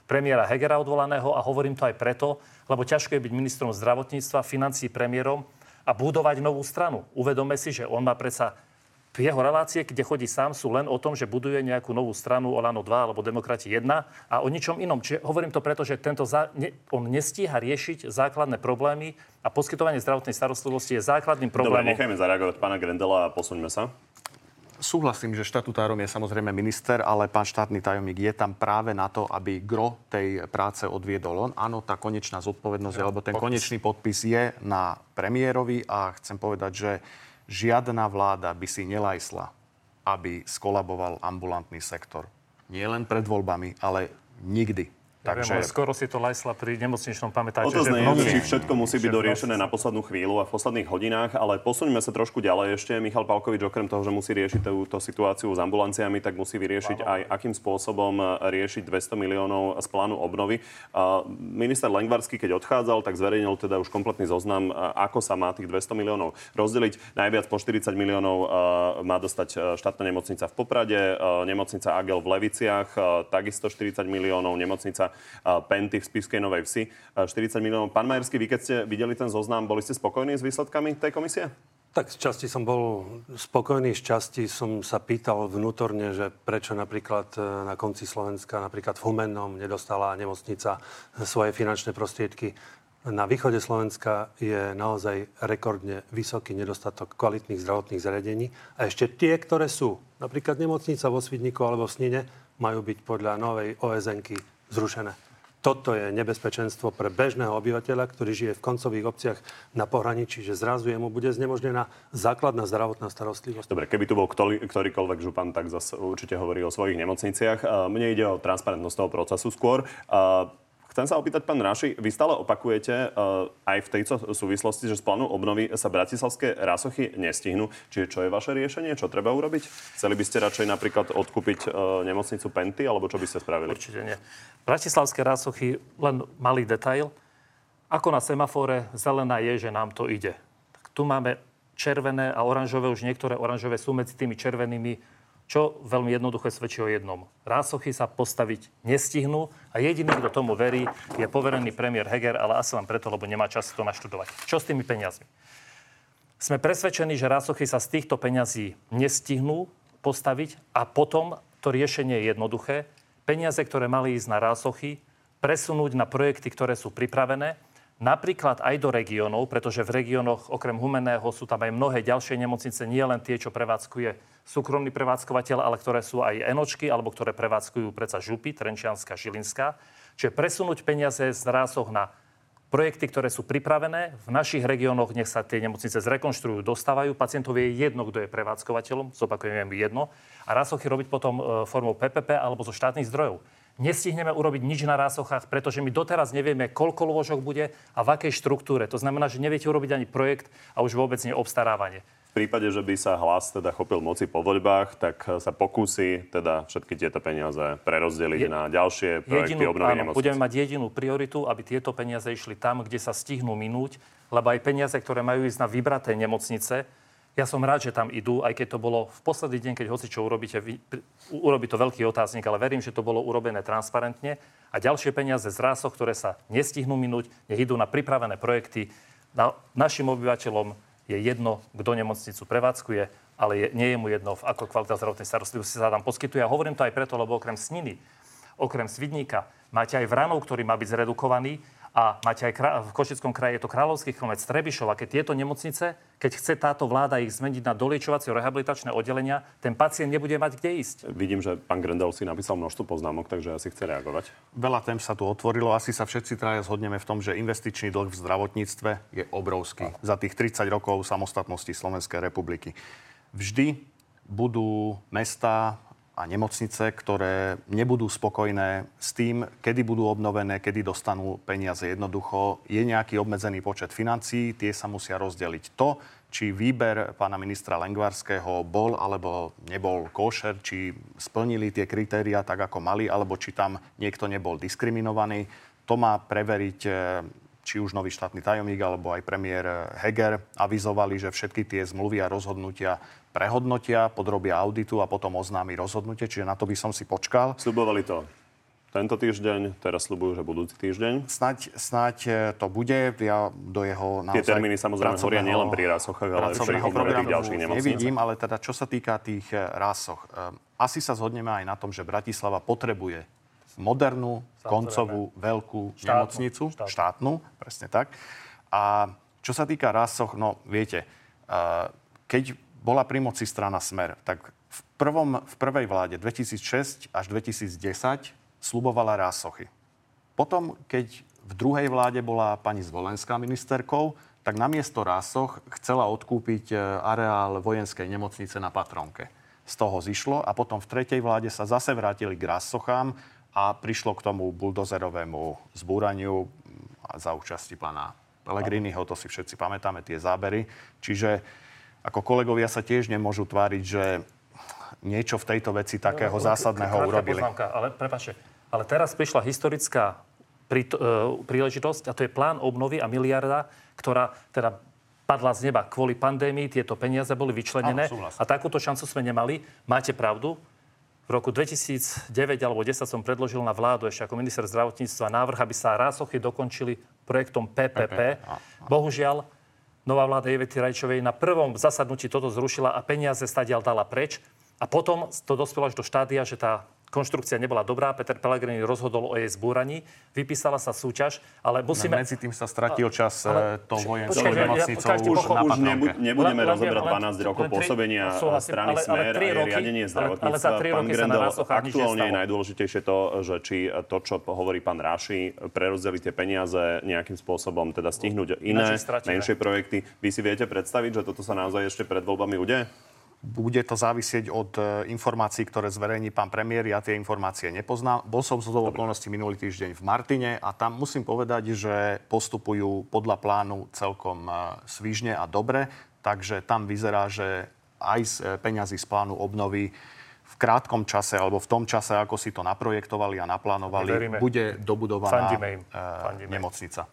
premiéra Hegera odvolaného a hovorím to aj preto, lebo ťažko je byť ministrom zdravotníctva, financí premiérom a budovať novú stranu. Uvedome si, že on má predsa jeho relácie, kde chodí sám, sú len o tom, že buduje nejakú novú stranu Olano 2 alebo Demokrati 1 a o ničom inom. Čiže hovorím to preto, že tento za, ne, on nestíha riešiť základné problémy a poskytovanie zdravotnej starostlivosti je základným problémom. Dobre, nechajme zareagovať pána Grendela a posuňme sa. Súhlasím, že štatutárom je samozrejme minister, ale pán štátny tajomník je tam práve na to, aby gro tej práce odviedol on. Áno, tá konečná zodpovednosť, ja, alebo ten podpis. konečný podpis je na premiérovi a chcem povedať, že žiadna vláda by si nelajsla, aby skolaboval ambulantný sektor. Nie len pred voľbami, ale nikdy. Takže... Neviem, skoro si to lajsla pri nemocničnom pamätáte. O to znie, či všetko musí byť doriešené na poslednú chvíľu a v posledných hodinách, ale posuňme sa trošku ďalej ešte. Michal Palkovič okrem toho, že musí riešiť túto situáciu s ambulanciami, tak musí vyriešiť aj akým spôsobom riešiť 200 miliónov z plánu obnovy. Minister Lengvarský, keď odchádzal, tak zverejnil teda už kompletný zoznam, ako sa má tých 200 miliónov rozdeliť. Najviac po 40 miliónov má dostať štátna nemocnica v Poprade, nemocnica Agel v Leviciach, takisto 40 miliónov, nemocnica Penty v Spiskej Novej Vsi. 40 miliónov. Pán Majerský, vy keď ste videli ten zoznam, boli ste spokojní s výsledkami tej komisie? Tak z časti som bol spokojný, z časti som sa pýtal vnútorne, že prečo napríklad e, na konci Slovenska, napríklad v Humennom, nedostala nemocnica svoje finančné prostriedky. Na východe Slovenska je naozaj rekordne vysoký nedostatok kvalitných zdravotných zariadení. A ešte tie, ktoré sú, napríklad nemocnica vo Svidniku alebo v Snine, majú byť podľa novej osn zrušené. Toto je nebezpečenstvo pre bežného obyvateľa, ktorý žije v koncových obciach na pohraničí, že zrazu jemu bude znemožnená základná zdravotná starostlivosť. Dobre, keby tu bol ktorý, ktorýkoľvek župan, tak zase určite hovorí o svojich nemocniciach. Mne ide o transparentnosť toho procesu skôr. Chcem sa opýtať, pán Ráši, vy stále opakujete uh, aj v tejto súvislosti, že z plánu obnovy sa bratislavské rásochy nestihnú. Čiže čo je vaše riešenie? Čo treba urobiť? Chceli by ste radšej napríklad odkúpiť uh, nemocnicu Penty, alebo čo by ste spravili? Určite nie. Bratislavské rásochy, len malý detail. Ako na semafore, zelená je, že nám to ide. Tak tu máme červené a oranžové, už niektoré oranžové sú medzi tými červenými čo veľmi jednoduché svedčí o jednom. Rásochy sa postaviť nestihnú a jediný, kto tomu verí, je poverený premiér Heger, ale asi len preto, lebo nemá čas to naštudovať. Čo s tými peniazmi? Sme presvedčení, že rásochy sa z týchto peňazí nestihnú postaviť a potom to riešenie je jednoduché. Peniaze, ktoré mali ísť na rásochy, presunúť na projekty, ktoré sú pripravené napríklad aj do regiónov, pretože v regiónoch okrem Humeného sú tam aj mnohé ďalšie nemocnice, nie len tie, čo prevádzkuje súkromný prevádzkovateľ, ale ktoré sú aj enočky, alebo ktoré prevádzkujú predsa župy, Trenčianska, Žilinská. Čiže presunúť peniaze z rásoch na projekty, ktoré sú pripravené. V našich regiónoch nech sa tie nemocnice zrekonštruujú, dostávajú. Pacientov je jedno, kto je prevádzkovateľom, zopakujem jedno. A rásochy robiť potom e, formou PPP alebo zo štátnych zdrojov nestihneme urobiť nič na rásochách, pretože my doteraz nevieme, koľko lôžok bude a v akej štruktúre. To znamená, že neviete urobiť ani projekt a už vôbec nie obstarávanie. V prípade, že by sa hlas teda chopil moci po voľbách, tak sa pokúsi teda všetky tieto peniaze prerozdeliť Je, na ďalšie projekty jedinú, obnovy áno, Budeme mať jedinú prioritu, aby tieto peniaze išli tam, kde sa stihnú minúť, lebo aj peniaze, ktoré majú ísť na vybraté nemocnice, ja som rád, že tam idú, aj keď to bolo v posledný deň, keď hoci čo urobíte, urobí to veľký otáznik, ale verím, že to bolo urobené transparentne. A ďalšie peniaze z rásoch, ktoré sa nestihnú minúť, nech idú na pripravené projekty. Na, našim obyvateľom je jedno, kto nemocnicu prevádzkuje, ale je, nie je mu jedno, v ako kvalita zdravotnej starostlivosti sa tam poskytuje. A hovorím to aj preto, lebo okrem sniny, okrem svidníka, máte aj vranov, ktorý má byť zredukovaný a máte aj v Košickom kraji je to Kráľovský chromec, Trebišov. A keď tieto nemocnice, keď chce táto vláda ich zmeniť na doliečovacie rehabilitačné oddelenia, ten pacient nebude mať kde ísť. Vidím, že pán Grendel si napísal množstvo poznámok, takže asi chce reagovať. Veľa tém sa tu otvorilo. Asi sa všetci traja zhodneme v tom, že investičný dlh v zdravotníctve je obrovský. A. Za tých 30 rokov samostatnosti Slovenskej republiky. Vždy budú mesta, a nemocnice, ktoré nebudú spokojné s tým, kedy budú obnovené, kedy dostanú peniaze. Jednoducho je nejaký obmedzený počet financií, tie sa musia rozdeliť. To, či výber pána ministra Lengvarského bol alebo nebol košer, či splnili tie kritéria tak, ako mali, alebo či tam niekto nebol diskriminovaný, to má preveriť eh, či už nový štátny tajomník alebo aj premiér Heger avizovali, že všetky tie zmluvy a rozhodnutia prehodnotia, podrobia auditu a potom oznámi rozhodnutie, čiže na to by som si počkal. Sľubovali to tento týždeň, teraz slubujú, že budúci týždeň. Snaď, snaď e, to bude, ja do jeho naozaj... Tie termíny samozrejme horia nielen pri rásochách, ale pri tých ďalších nemocniciach. Nevidím, ale teda čo sa týka tých e, rásoch, e, asi sa zhodneme aj na tom, že Bratislava potrebuje modernú, Samozrejme. koncovú, veľkú štátnu, nemocnicu, štátnu. štátnu, presne tak. A čo sa týka rásoch, no viete, keď bola pri moci strana Smer, tak v, prvom, v prvej vláde 2006 až 2010 slubovala rásochy. Potom, keď v druhej vláde bola pani Zvolenská ministerkou, tak namiesto rásoch chcela odkúpiť e, areál vojenskej nemocnice na Patronke. Z toho zišlo a potom v tretej vláde sa zase vrátili k rásochám a prišlo k tomu buldozerovému zbúraniu za účasti pána Pelegriniho, to si všetci pamätáme, tie zábery. Čiže ako kolegovia sa tiež nemôžu tváriť, že niečo v tejto veci takého no, zásadného urobili. Poznámka, ale prepáčte, ale teraz prišla historická prí, uh, príležitosť a to je plán obnovy a miliarda, ktorá teda padla z neba kvôli pandémii, tieto peniaze boli vyčlenené Áno, a takúto šancu sme nemali. Máte pravdu, v roku 2009 alebo 10 som predložil na vládu ešte ako minister zdravotníctva návrh, aby sa rásochy dokončili projektom PPP. Bohužiaľ, nová vláda Ivety Rajčovej na prvom zasadnutí toto zrušila a peniaze stadiaľ dala preč. A potom to dospelo až do štádia, že tá konštrukcia nebola dobrá. Peter Pellegrini rozhodol o jej zbúraní. Vypísala sa súťaž, ale musíme... No, medzi tým sa stratil čas ale... to vojenskou nemocnicou ja, už, už nebu, nebudeme rozoberať 12 rokov pôsobenia strany ale, Smer ale, a riadenie zdravotníctva. Ale, ale za 3 roky Grendel, sa na aktuálne je najdôležitejšie to, že či to, čo hovorí pán Ráši, prerozdeliť tie peniaze nejakým spôsobom, teda stihnúť iné, menšie projekty. Vy si viete predstaviť, že toto sa naozaj ešte pred voľbami udeje? Bude to závisieť od e, informácií, ktoré zverejní pán premiér. Ja tie informácie nepoznám. Bol som z okolností minulý týždeň v Martine a tam musím povedať, že postupujú podľa plánu celkom e, svižne a dobre. Takže tam vyzerá, že aj z e, peňazí z plánu obnovy v krátkom čase, alebo v tom čase, ako si to naprojektovali a naplánovali, Veríme. bude dobudovaná Fandime im. Fandime. nemocnica.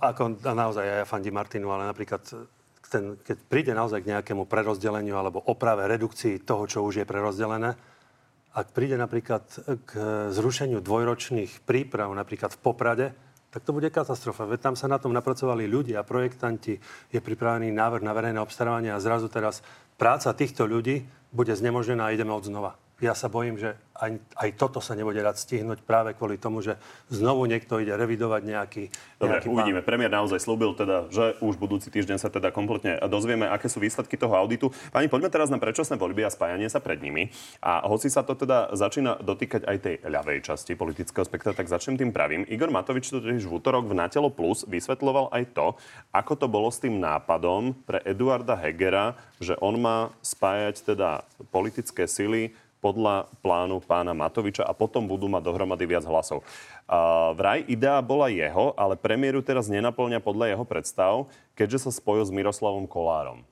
Ako naozaj ja fandím Martinu, ale napríklad ten, keď príde naozaj k nejakému prerozdeleniu alebo oprave, redukcii toho, čo už je prerozdelené, ak príde napríklad k zrušeniu dvojročných príprav, napríklad v Poprade, tak to bude katastrofa. Veď tam sa na tom napracovali ľudia, projektanti, je pripravený návrh na verejné obstarávanie a zrazu teraz práca týchto ľudí bude znemožnená a ideme od znova ja sa bojím, že aj, aj toto sa nebude rád stihnúť práve kvôli tomu, že znovu niekto ide revidovať nejaký, Dobre, nejaký uvidíme. Plán. Premiér naozaj slúbil teda, že už budúci týždeň sa teda kompletne dozvieme, aké sú výsledky toho auditu. Pani, poďme teraz na predčasné voľby a spájanie sa pred nimi. A hoci sa to teda začína dotýkať aj tej ľavej časti politického spektra, tak začnem tým pravým. Igor Matovič to tiež v útorok v Natelo Plus vysvetloval aj to, ako to bolo s tým nápadom pre Eduarda Hegera, že on má spájať teda politické sily podľa plánu pána Matoviča a potom budú mať dohromady viac hlasov. Uh, vraj idea bola jeho, ale premiéru teraz nenaplňa podľa jeho predstav, keďže sa spojil s Miroslavom Kolárom.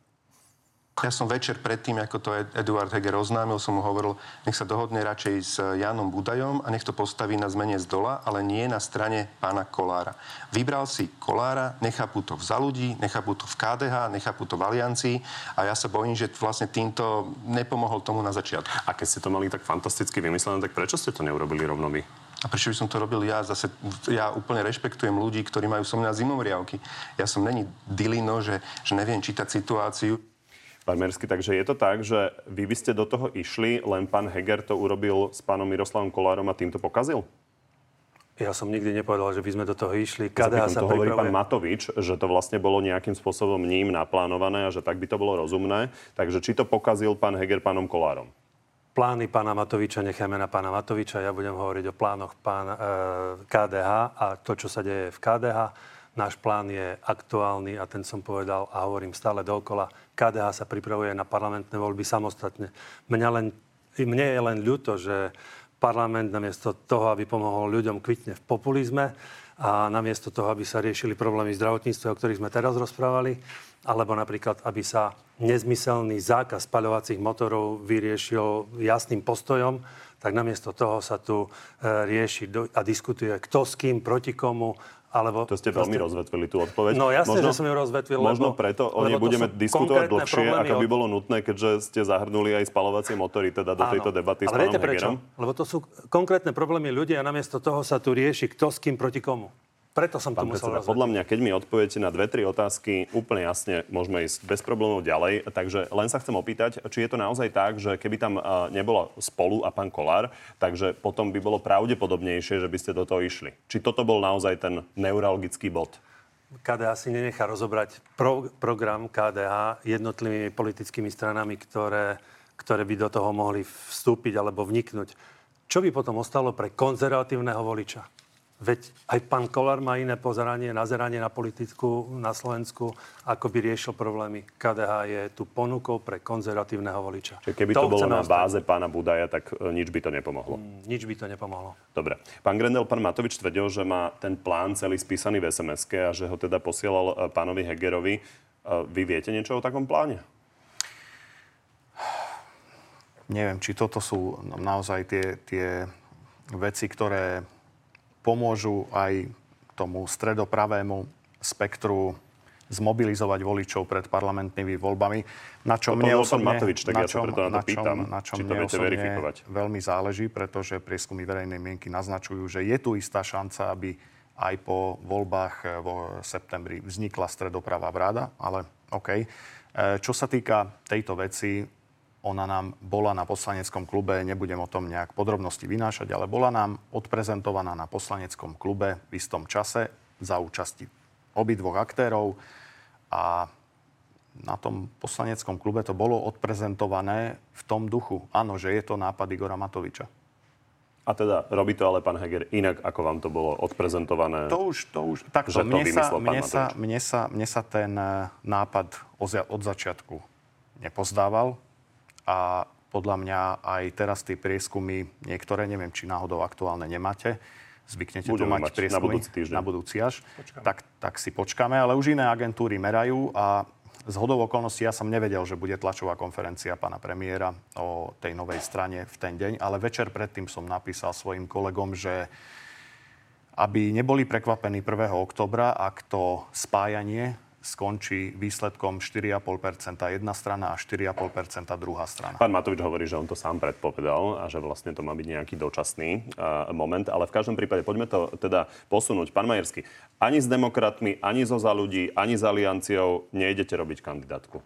Ja som večer predtým, ako to Eduard Heger oznámil, som mu hovoril, nech sa dohodne radšej s Janom Budajom a nech to postaví na zmene z dola, ale nie na strane pána Kolára. Vybral si Kolára, nechápu to v za ľudí, nechápu to v KDH, nechápu to v Aliancii a ja sa bojím, že vlastne týmto nepomohol tomu na začiatku. A keď ste to mali tak fantasticky vymyslené, tak prečo ste to neurobili rovno vy? A prečo by som to robil ja? Zase ja úplne rešpektujem ľudí, ktorí majú so mňa zimomriavky. Ja som není dilino, že, že neviem čítať situáciu. Pán Mersky, takže je to tak, že vy by ste do toho išli, len pán Heger to urobil s pánom Miroslavom Kolárom a týmto pokazil? Ja som nikdy nepovedal, že by sme do toho išli. KDH sa to hovorí pán Matovič, že to vlastne bolo nejakým spôsobom ním naplánované a že tak by to bolo rozumné. Takže či to pokazil pán Heger pánom Kolárom? Plány pána Matoviča necháme na pána Matoviča. Ja budem hovoriť o plánoch pána, e, KDH a to, čo sa deje v KDH. Náš plán je aktuálny a ten som povedal a hovorím stále dookola. KDH sa pripravuje na parlamentné voľby samostatne. Mňa len, mne je len ľúto, že parlament namiesto toho, aby pomohol ľuďom kvitne v populizme a namiesto toho, aby sa riešili problémy zdravotníctva, o ktorých sme teraz rozprávali, alebo napríklad, aby sa nezmyselný zákaz spaľovacích motorov vyriešil jasným postojom, tak namiesto toho sa tu e, rieši a diskutuje, kto s kým, proti komu, alebo to ste veľmi rozvetvili tú odpoveď. No jasne, možno, že som ju rozvetvil. Možno lebo, preto o nej budeme diskutovať dlhšie, ako by bolo nutné, keďže ste zahrnuli aj spalovacie motory teda do Áno, tejto debaty s pánom Hegerom. Lebo to sú konkrétne problémy ľudí a namiesto toho sa tu rieši, kto s kým proti komu. Preto som Pán to musel predseda, Podľa mňa, keď mi odpoviete na dve, tri otázky, úplne jasne môžeme ísť bez problémov ďalej. Takže len sa chcem opýtať, či je to naozaj tak, že keby tam nebolo spolu a pán Kolár, takže potom by bolo pravdepodobnejšie, že by ste do toho išli. Či toto bol naozaj ten neurologický bod? KDH si nenechá rozobrať pro, program KDH jednotlivými politickými stranami, ktoré, ktoré by do toho mohli vstúpiť alebo vniknúť. Čo by potom ostalo pre konzervatívneho voliča? Veď aj pán Kolár má iné pozeranie, nazeranie na politiku na Slovensku, ako by riešil problémy. KDH je tu ponukou pre konzervatívneho voliča. Čiže keby to, to bolo na báze pána Budaja, tak e, nič by to nepomohlo. Mm, nič by to nepomohlo. Dobre. Pán Grendel, pán Matovič tvrdil, že má ten plán celý spísaný v sms a že ho teda posielal e, pánovi Hegerovi. E, vy viete niečo o takom pláne? Neviem, či toto sú naozaj tie, tie veci, ktoré pomôžu aj tomu stredopravému spektru zmobilizovať voličov pred parlamentnými voľbami. Na čom to mne osobne, Matovič, tak na čom, ja preto na to na čom, na čom či to viete verifikovať. veľmi záleží, pretože prieskumy verejnej mienky naznačujú, že je tu istá šanca, aby aj po voľbách vo septembri vznikla stredopravá bráda, ale OK. E, čo sa týka tejto veci, ona nám bola na poslaneckom klube, nebudem o tom nejak podrobnosti vynášať, ale bola nám odprezentovaná na poslaneckom klube v istom čase za účasti obidvoch aktérov a na tom poslaneckom klube to bolo odprezentované v tom duchu. Áno, že je to nápad Igora Matoviča. A teda robí to ale pán Heger inak, ako vám to bolo odprezentované? To už, to už, takto, že to mne, sa, mne, sa, mne, sa, mne sa ten eh, nápad od začiatku nepozdával a podľa mňa aj teraz tie prieskumy, niektoré, neviem, či náhodou aktuálne nemáte, zvyknete tu mať, mať prieskumy na budúci, týždeň. na budúci až, tak, tak si počkáme, ale už iné agentúry merajú a z hodov okolností ja som nevedel, že bude tlačová konferencia pána premiéra o tej novej strane v ten deň, ale večer predtým som napísal svojim kolegom, že aby neboli prekvapení 1. oktobra, ak to spájanie skončí výsledkom 4,5% jedna strana a 4,5% druhá strana. Pán Matovič hovorí, že on to sám predpovedal a že vlastne to má byť nejaký dočasný uh, moment, ale v každom prípade poďme to teda posunúť. Pán Majersky, ani s demokratmi, ani zo za ľudí, ani s alianciou nejdete robiť kandidátku.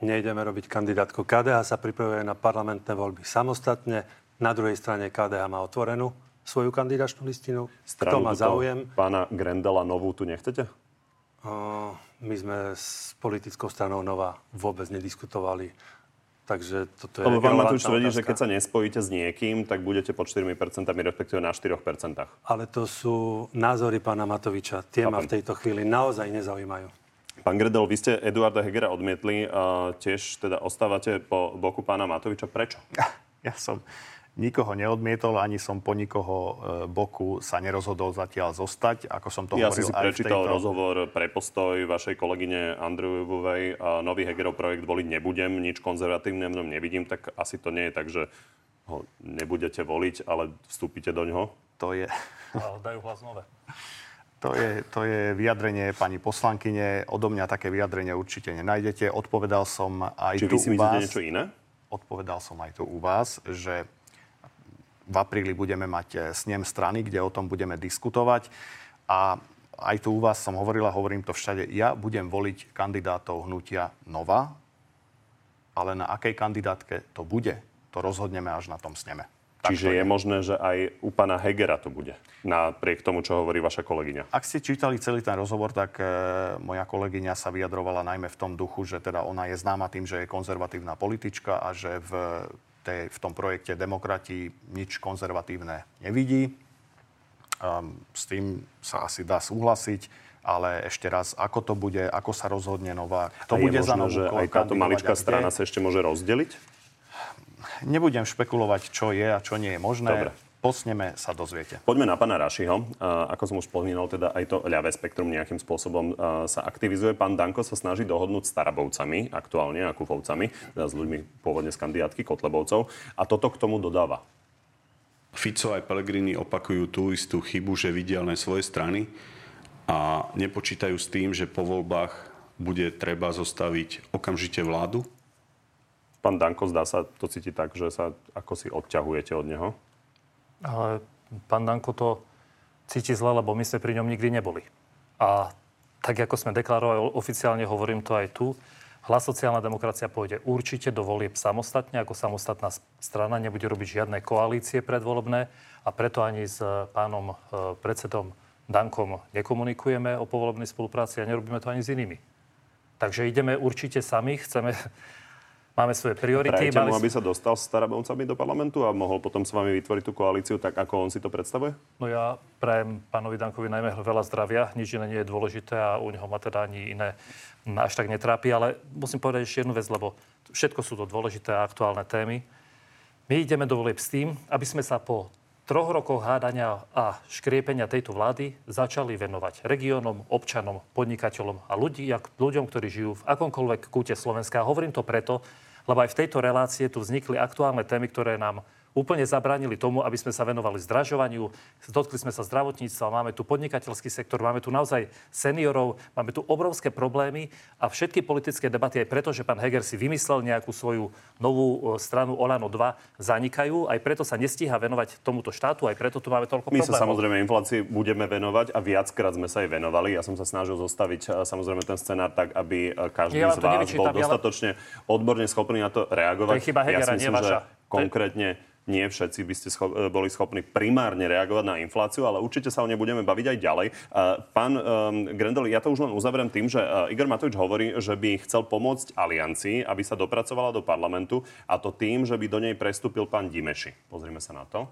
Nejdeme robiť kandidátku. KDH sa pripravuje na parlamentné voľby samostatne. Na druhej strane KDH má otvorenú svoju kandidačnú listinu. Stranu Kto má záujem? Pána Grendela novú tu nechcete? My sme s politickou stranou Nova vôbec nediskutovali. Takže toto je Lebo pán Matúš tvrdí, že keď sa nespojíte s niekým, tak budete pod 4%, respektíve na 4%. Ale to sú názory pána Matoviča. Tie ma v tejto chvíli naozaj nezaujímajú. Pán Gredel, vy ste Eduarda Hegera odmietli. A tiež teda ostávate po boku pána Matoviča. Prečo? Ja som nikoho neodmietol, ani som po nikoho e, boku sa nerozhodol zatiaľ zostať, ako som to ja hovoril si si prečítal tejto... rozhovor pre postoj vašej kolegyne Andrejovej nový Hegerov projekt voliť nebudem, nič konzervatívne v ňom nevidím, tak asi to nie je tak, že ho nebudete voliť, ale vstúpite do ňoho? To je... Dajú hlas nové. To je, to je vyjadrenie pani poslankyne. Odo mňa také vyjadrenie určite nenájdete. Odpovedal som aj Či tu vy si u vás... niečo iné? Odpovedal som aj tu u vás, že v apríli budeme mať e, snem strany, kde o tom budeme diskutovať. A aj tu u vás som hovorila, hovorím to všade, ja budem voliť kandidátov hnutia Nova, ale na akej kandidátke to bude, to rozhodneme až na tom sneme. Čiže je. je možné, že aj u pána Hegera to bude, napriek tomu, čo hovorí vaša kolegyňa. Ak ste čítali celý ten rozhovor, tak e, moja kolegyňa sa vyjadrovala najmä v tom duchu, že teda ona je známa tým, že je konzervatívna politička a že v tej, v tom projekte Demokrati nič konzervatívne nevidí. Um, s tým sa asi dá súhlasiť, ale ešte raz, ako to bude, ako sa rozhodne nová, to bude možno, za novú že aj táto maličká strana sa ešte môže rozdeliť? Nebudem špekulovať, čo je a čo nie je možné. Dobre posneme, sa dozviete. Poďme na pána Rašiho. Ako som už spomínal, teda aj to ľavé spektrum nejakým spôsobom sa aktivizuje. Pán Danko sa snaží dohodnúť s Tarabovcami, aktuálne a Kufovcami, teda s ľuďmi pôvodne z kandidátky Kotlebovcov. A toto k tomu dodáva. Fico aj Pellegrini opakujú tú istú chybu, že vidia len svoje strany a nepočítajú s tým, že po voľbách bude treba zostaviť okamžite vládu? Pán Danko, zdá sa, to cíti tak, že sa ako si odťahujete od neho? Ale pán Danko to cíti zle, lebo my sme pri ňom nikdy neboli. A tak, ako sme deklarovali oficiálne, hovorím to aj tu, Hlas sociálna demokracia pôjde určite do volieb samostatne, ako samostatná strana, nebude robiť žiadne koalície predvolebné a preto ani s pánom e, predsedom Dankom nekomunikujeme o povolebnej spolupráci a nerobíme to ani s inými. Takže ideme určite sami, chceme Máme svoje priority. Prajete mu, aby sa dostal s Tarabovcami do parlamentu a mohol potom s vami vytvoriť tú koalíciu tak, ako on si to predstavuje? No ja prajem pánovi Dankovi najmä veľa zdravia. Nič iné nie je dôležité a u neho ma teda ani iné až tak netrápi. Ale musím povedať ešte jednu vec, lebo všetko sú to dôležité a aktuálne témy. My ideme do volieb s tým, aby sme sa po troch rokoch hádania a škriepenia tejto vlády začali venovať regiónom, občanom, podnikateľom a ľudí, ľuďom, ktorí žijú v akomkoľvek kúte Slovenska. A hovorím to preto, lebo aj v tejto relácie tu vznikli aktuálne témy, ktoré nám úplne zabránili tomu, aby sme sa venovali zdražovaniu. Dotkli sme sa zdravotníctva, máme tu podnikateľský sektor, máme tu naozaj seniorov, máme tu obrovské problémy a všetky politické debaty aj preto, že pán Heger si vymyslel nejakú svoju novú stranu Olano 2, zanikajú. Aj preto sa nestíha venovať tomuto štátu, aj preto tu máme toľko My problémov. sa samozrejme inflácii budeme venovať a viackrát sme sa aj venovali. Ja som sa snažil zostaviť samozrejme ten scenár tak, aby každý ja z vás bol dostatočne odborne schopný na to reagovať. To je chyba Hegera, ja si myslím, nie vaša. Konkrétne nie všetci by ste scho- e, boli schopní primárne reagovať na infláciu, ale určite sa o nej budeme baviť aj ďalej. Pán um, Grendel, ja to už len uzavriem tým, že uh, Igor Matovič hovorí, že by chcel pomôcť aliancii, aby sa dopracovala do parlamentu a to tým, že by do nej prestúpil pán Dimeši. Pozrime sa na to.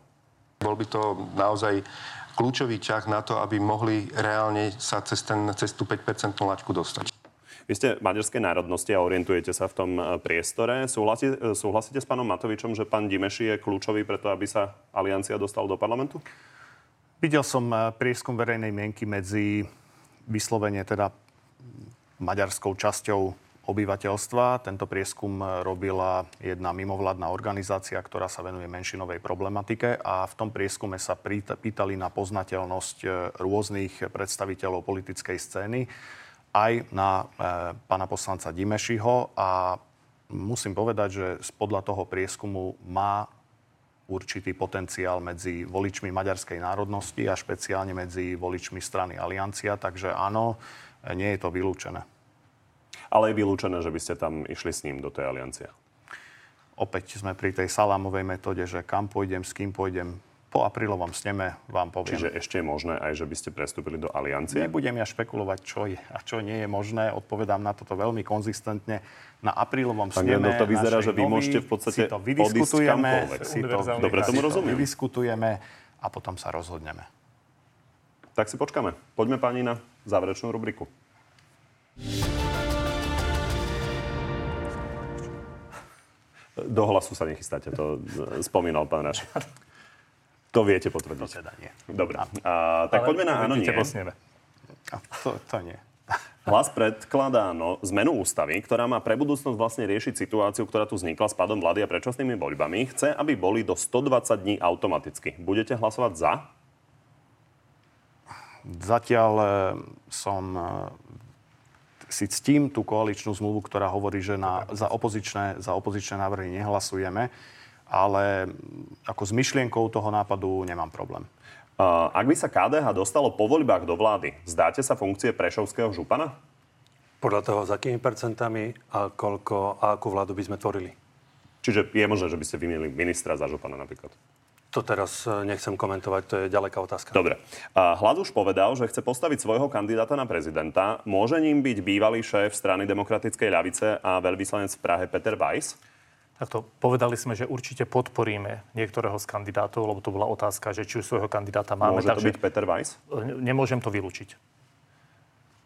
Bol by to naozaj kľúčový ťah na to, aby mohli reálne sa cez, ten, cez tú 5% laťku dostať. Vy ste maďarskej národnosti a orientujete sa v tom e, priestore. Súhlasíte, e, súhlasíte s pánom Matovičom, že pán Dimeši je kľúčový preto, aby sa aliancia dostala do parlamentu? Videl som e, prieskum verejnej mienky medzi vyslovene teda maďarskou časťou obyvateľstva. Tento prieskum robila jedna mimovládna organizácia, ktorá sa venuje menšinovej problematike a v tom prieskume sa pýtali na poznateľnosť rôznych predstaviteľov politickej scény aj na e, pána poslanca Dimešiho a musím povedať, že podľa toho prieskumu má určitý potenciál medzi voličmi maďarskej národnosti a špeciálne medzi voličmi strany Aliancia, takže áno, nie je to vylúčené. Ale je vylúčené, že by ste tam išli s ním do tej aliancie? Opäť sme pri tej salámovej metóde, že kam pôjdem, s kým pôjdem, po aprílovom sneme vám poviem. Čiže ešte je možné aj, že by ste prestúpili do aliancie? Nebudem ja špekulovať, čo je a čo nie je možné. Odpovedám na toto veľmi konzistentne. Na aprílovom Pán sneme to vyzerá, že vy môžete v podstate si to vydiskutujeme, si to, Dobre tomu rozumiem. vydiskutujeme a potom sa rozhodneme. Tak si počkáme. Poďme pani na záverečnú rubriku. Do hlasu sa nechystáte, to spomínal pán Raš. To viete potvrdiť. To teda nie. Dobre. A, tak Ale poďme na áno, nie. To, to nie. Hlas predkladá no, zmenu ústavy, ktorá má pre budúcnosť vlastne riešiť situáciu, ktorá tu vznikla s pádom vlády a predčasnými voľbami. Chce, aby boli do 120 dní automaticky. Budete hlasovať za? Zatiaľ e, som e, si ctím tú koaličnú zmluvu, ktorá hovorí, že na, za, opozičné, za opozičné návrhy nehlasujeme ale ako s myšlienkou toho nápadu nemám problém. Ak by sa KDH dostalo po voľbách do vlády, zdáte sa funkcie Prešovského župana? Podľa toho, s akými percentami a, koľko, a akú vládu by sme tvorili. Čiže je možné, že by ste vymienili ministra za župana napríklad? To teraz e, nechcem komentovať, to je ďaleká otázka. Dobre. Hlad už povedal, že chce postaviť svojho kandidáta na prezidenta. Môže ním byť bývalý šéf strany demokratickej ľavice a veľvyslanec v Prahe Peter Weiss? Takto povedali sme, že určite podporíme niektorého z kandidátov, lebo to bola otázka, že či už svojho kandidáta máme. Môže to byť Peter Weiss? Nemôžem to vylúčiť.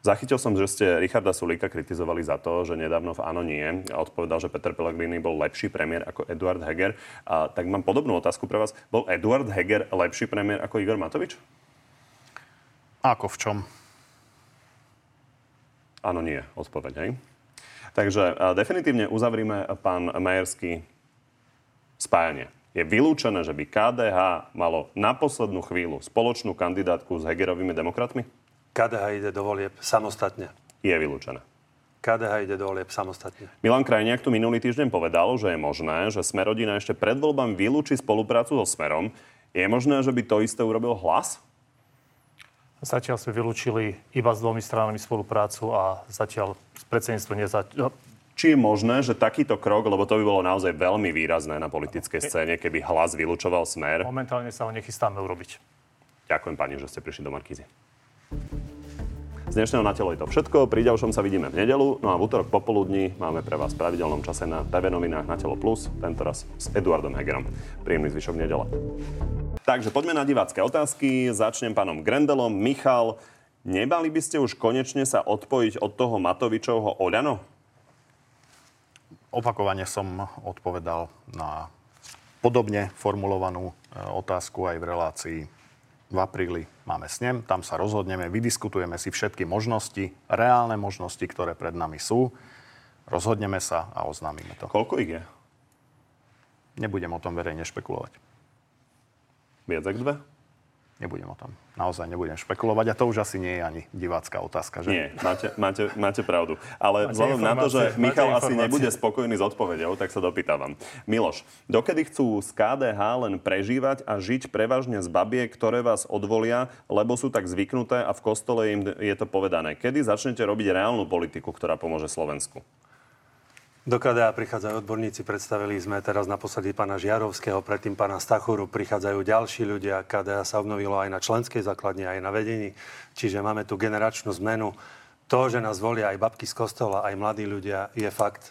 Zachytil som, že ste Richarda Sulíka kritizovali za to, že nedávno v Áno nie a odpovedal, že Peter Pellegrini bol lepší premiér ako Eduard Heger. A, tak mám podobnú otázku pre vás. Bol Eduard Heger lepší premiér ako Igor Matovič? Ako v čom? Áno nie, odpoveď, hej? Takže definitívne uzavrime pán Majerský spájanie. Je vylúčené, že by KDH malo na poslednú chvíľu spoločnú kandidátku s Hegerovými demokratmi? KDH ide do volieb samostatne. Je vylúčené. KDH ide do volieb samostatne. Milan Krajniak tu minulý týždeň povedal, že je možné, že Smerodina ešte pred voľbami vylúči spoluprácu so Smerom. Je možné, že by to isté urobil hlas? Zatiaľ sme vylúčili iba s dvomi stranami spoluprácu a zatiaľ predsedníctvo neza... No, či je možné, že takýto krok, lebo to by bolo naozaj veľmi výrazné na politickej scéne, keby hlas vylúčoval smer? Momentálne sa ho nechystáme urobiť. Ďakujem pani, že ste prišli do Markízy. Z dnešného na telo je to všetko. Pri ďalšom sa vidíme v nedelu. No a v útorok popoludní máme pre vás v pravidelnom čase na TV novinách na Telo Plus, tentoraz s Eduardom Hegerom. Príjemný zvyšok nedela. Takže poďme na divácké otázky. Začnem pánom Grendelom. Michal, nebali by ste už konečne sa odpojiť od toho Matovičovho Oľano? Opakovane som odpovedal na podobne formulovanú e, otázku aj v relácii v apríli máme snem, tam sa rozhodneme, vydiskutujeme si všetky možnosti, reálne možnosti, ktoré pred nami sú. Rozhodneme sa a oznámime to. Koľko ich je? Nebudem o tom verejne špekulovať. Viac ako dve? Nebudem o tom. Naozaj nebudem špekulovať a to už asi nie je ani divácká otázka. Že? Nie, máte, máte, máte pravdu. Ale vzhľadom na to, že Michal asi nebude spokojný s odpovedou, tak sa dopýtavam. Miloš, dokedy chcú z KDH len prežívať a žiť prevažne z babiek, ktoré vás odvolia, lebo sú tak zvyknuté a v kostole im je to povedané. Kedy začnete robiť reálnu politiku, ktorá pomôže Slovensku? Do KDA prichádzajú odborníci, predstavili sme teraz naposledy pána Žiarovského, predtým pána Stachuru, prichádzajú ďalší ľudia. KDA sa obnovilo aj na členskej základni, aj na vedení, čiže máme tu generačnú zmenu. To, že nás volia aj babky z kostola, aj mladí ľudia, je fakt.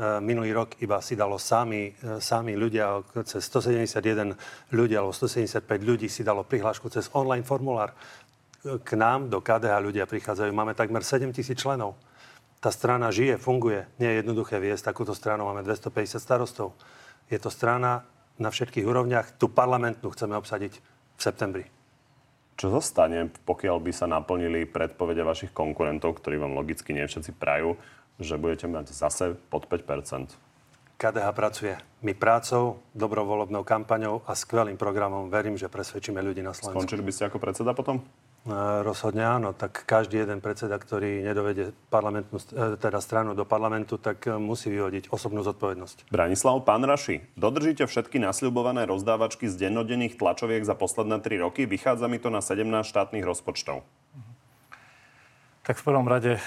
E, minulý rok iba si dalo sami, e, sami ľudia, cez 171 ľudí alebo 175 ľudí si dalo prihlášku cez online formulár. K nám do KDH ľudia prichádzajú, máme takmer 7 tisíc členov tá strana žije, funguje. Nie je jednoduché viesť takúto stranu. Máme 250 starostov. Je to strana na všetkých úrovniach. Tu parlamentnú chceme obsadiť v septembri. Čo zostane, pokiaľ by sa naplnili predpovede vašich konkurentov, ktorí vám logicky nie všetci prajú, že budete mať zase pod 5% KDH pracuje. My prácou, dobrovoľobnou kampaňou a skvelým programom verím, že presvedčíme ľudí na Slovensku. Skončili by ste ako predseda potom? Rozhodne áno. Tak každý jeden predseda, ktorý nedovede parlamentnú, e, teda stranu do parlamentu, tak e, musí vyhodiť osobnú zodpovednosť. Branislav, pán Raši, dodržíte všetky nasľubované rozdávačky z dennodenných tlačoviek za posledné 3 roky? Vychádza mi to na 17 štátnych rozpočtov. Tak v prvom rade e,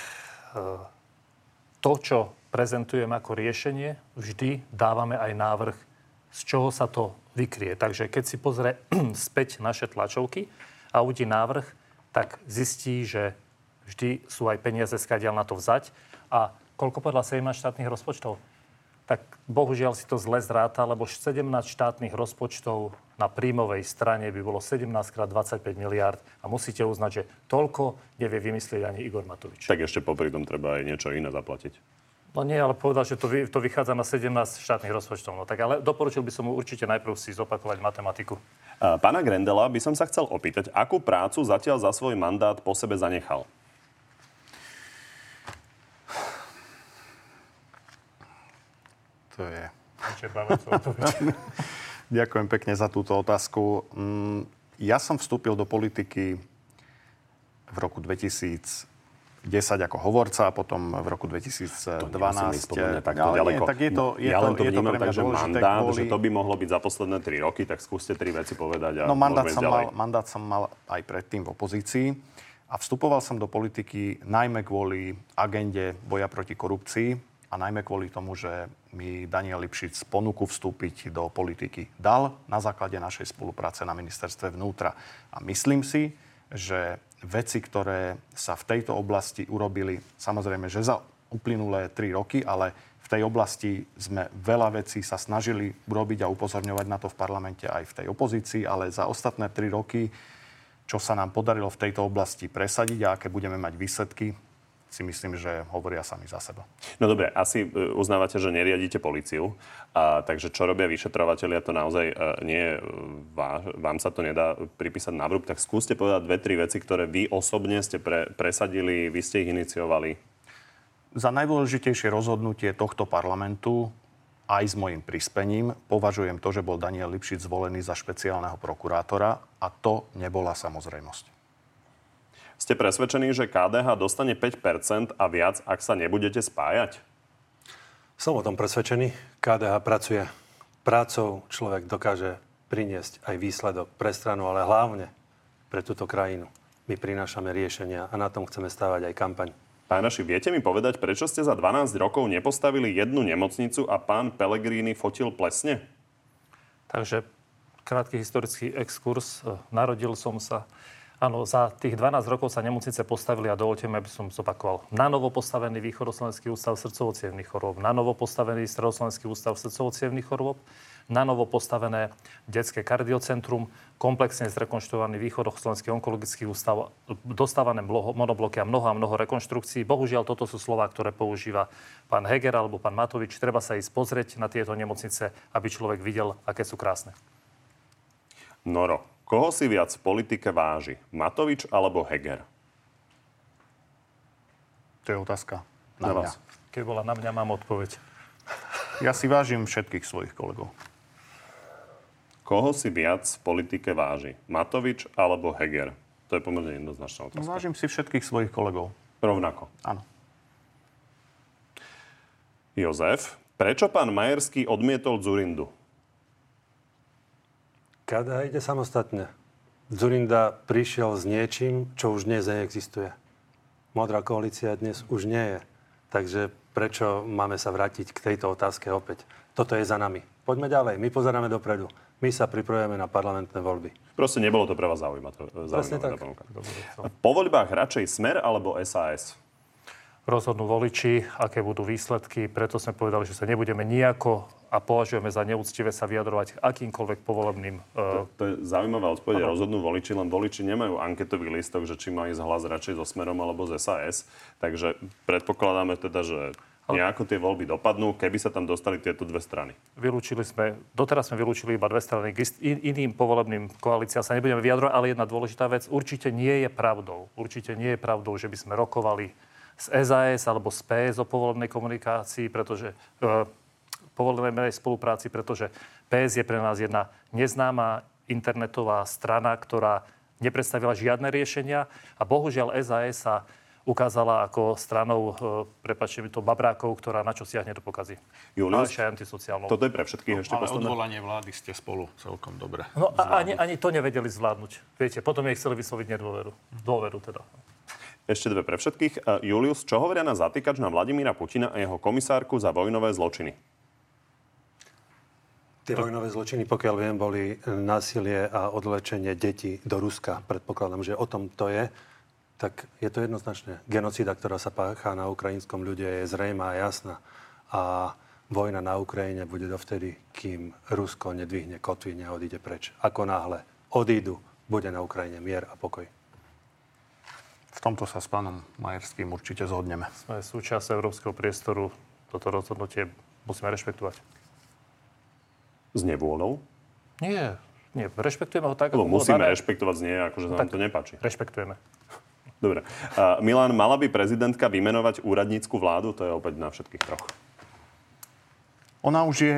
to, čo prezentujem ako riešenie, vždy dávame aj návrh, z čoho sa to vykrie. Takže keď si pozrie späť naše tlačovky a uvidí návrh, tak zistí, že vždy sú aj peniaze skadiaľ na to vzať. A koľko podľa 17 štátnych rozpočtov? Tak bohužiaľ si to zle zráta, lebo 17 štátnych rozpočtov na príjmovej strane by bolo 17 krát 25 miliard a musíte uznať, že toľko nevie vymyslieť ani Igor Matovič. Tak ešte popri tom treba aj niečo iné zaplatiť. No nie, ale povedal, že to, vy, to vychádza na 17 štátnych rozpočtov. No tak ale doporučil by som mu určite najprv si zopakovať matematiku. Pána Grendela by som sa chcel opýtať, akú prácu zatiaľ za svoj mandát po sebe zanechal? To je... Ďakujem pekne za túto otázku. Mm, ja som vstúpil do politiky v roku 2000 10 ako hovorca a potom v roku 2012... To takto ale ďaleko. Nie, tak je to, je ja to, len to vnímam tak, že mandát, kvôli... že to by mohlo byť za posledné 3 roky, tak skúste tri veci povedať a No mandát som, mal, mandát som mal aj predtým v opozícii a vstupoval som do politiky najmä kvôli agende boja proti korupcii a najmä kvôli tomu, že mi Daniel Lipšic ponuku vstúpiť do politiky dal na základe našej spolupráce na ministerstve vnútra. A myslím si, že veci, ktoré sa v tejto oblasti urobili, samozrejme, že za uplynulé tri roky, ale v tej oblasti sme veľa vecí sa snažili urobiť a upozorňovať na to v parlamente aj v tej opozícii, ale za ostatné tri roky, čo sa nám podarilo v tejto oblasti presadiť a aké budeme mať výsledky, si myslím, že hovoria sami za seba. No dobre, asi e, uznávate, že neriadíte policiu, a, takže čo robia vyšetrovateľia, to naozaj a, e, nie vám, vám sa to nedá pripísať na vrúb, tak skúste povedať dve, tri veci, ktoré vy osobne ste pre, presadili, vy ste ich iniciovali. Za najdôležitejšie rozhodnutie tohto parlamentu aj s mojim prispením považujem to, že bol Daniel Lipšic zvolený za špeciálneho prokurátora a to nebola samozrejmosť. Ste presvedčení, že KDH dostane 5% a viac, ak sa nebudete spájať? Som o tom presvedčený. KDH pracuje. Prácou človek dokáže priniesť aj výsledok pre stranu, ale hlavne pre túto krajinu. My prinášame riešenia a na tom chceme stávať aj kampaň. Pán Raši, viete mi povedať, prečo ste za 12 rokov nepostavili jednu nemocnicu a pán Pellegrini fotil plesne? Takže krátky historický exkurs. Narodil som sa Áno, za tých 12 rokov sa nemocnice postavili a dovolte mi, aby som zopakoval. Na novo postavený Východoslovenský ústav srdcovo chorôb, na novo postavený Stredoslovenský ústav srdcovo chorôb, na novo postavené detské kardiocentrum, komplexne zrekonštruovaný Východoslovenský onkologický ústav, dostávané monobloky a mnoho a mnoho rekonštrukcií. Bohužiaľ, toto sú slova, ktoré používa pán Heger alebo pán Matovič. Treba sa ísť pozrieť na tieto nemocnice, aby človek videl, aké sú krásne. Noro, Koho si viac v politike váži? Matovič alebo Heger? To je otázka na, na vás. Keď bola na mňa, mám odpoveď. Ja si vážim všetkých svojich kolegov. Koho si viac v politike váži? Matovič alebo Heger? To je pomerne jednoznačná otázka. No, vážim si všetkých svojich kolegov. Rovnako? Áno. Jozef, prečo pán Majerský odmietol Zurindu? KDH ide samostatne. Zurinda prišiel s niečím, čo už dnes neexistuje. Modrá koalícia dnes už nie je. Takže prečo máme sa vrátiť k tejto otázke opäť? Toto je za nami. Poďme ďalej. My pozeráme dopredu. My sa pripravujeme na parlamentné voľby. Proste nebolo to pre vás zaujímavé. tak. Po voľbách radšej Smer alebo SAS? Rozhodnú voliči, aké budú výsledky. Preto sme povedali, že sa nebudeme nejako a považujeme za neúctivé sa vyjadrovať akýmkoľvek povolebným... Uh... To, to je zaujímavá odpoveď. Rozhodnú voliči, len voliči nemajú anketový listok, že či majú ísť hlas radšej so Smerom alebo z SAS. Takže predpokladáme teda, že nejako tie voľby dopadnú, keby sa tam dostali tieto dve strany. Vylúčili sme, doteraz sme vylúčili iba dve strany. K iným povolebným koalíciám sa nebudeme vyjadrovať, ale jedna dôležitá vec. Určite nie je pravdou, určite nie je pravdou, že by sme rokovali z SAS alebo z PS o povolebnej komunikácii, pretože uh, povolenej spolupráci, pretože PS je pre nás jedna neznáma internetová strana, ktorá nepredstavila žiadne riešenia a bohužiaľ SAS sa ukázala ako stranou, e, prepačte mi to, babrákov, ktorá na čo siahne do pokazy. Julius, aj antisociálnou. toto je pre všetkých no, ešte ale posledné. odvolanie vlády ste spolu celkom dobre No a ani, ani to nevedeli zvládnuť. Viete, potom jej chceli vysloviť nedôveru. Dôveru teda. Ešte dve pre všetkých. Uh, Julius, čo hovoria na zatýkač na Vladimíra Putina a jeho komisárku za vojnové zločiny? Tie vojnové zločiny, pokiaľ viem, boli násilie a odlečenie detí do Ruska. Predpokladám, že o tom to je. Tak je to jednoznačne. Genocída, ktorá sa páchá na ukrajinskom ľude, je zrejmá a jasná. A vojna na Ukrajine bude dovtedy, kým Rusko nedvihne kotvy, neodíde preč. Ako náhle odídu, bude na Ukrajine mier a pokoj. V tomto sa s pánom Majerským určite zhodneme. Sme súčasť európskeho priestoru. Toto rozhodnutie musíme rešpektovať. S nevôľou? Nie, nie. Rešpektujeme ho tak, ako musíme dané. rešpektovať znie, akože sa nám to nepáči. Rešpektujeme. Dobre. Uh, Milan, mala by prezidentka vymenovať úradnícku vládu? To je opäť na všetkých troch. Ona už je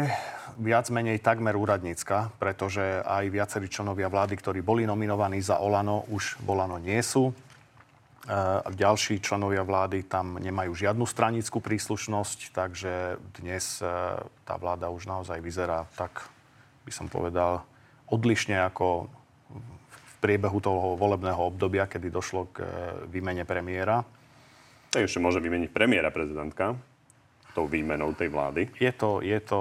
viac menej takmer úradnícka, pretože aj viacerí členovia vlády, ktorí boli nominovaní za Olano, už v Olano nie sú. Ďalší členovia vlády tam nemajú žiadnu stranickú príslušnosť, takže dnes e, tá vláda už naozaj vyzerá tak, by som povedal, odlišne ako v priebehu toho volebného obdobia, kedy došlo k e, výmene premiéra. Tak ešte môže vymeniť premiéra prezidentka tou výmenou tej vlády. Je to, je to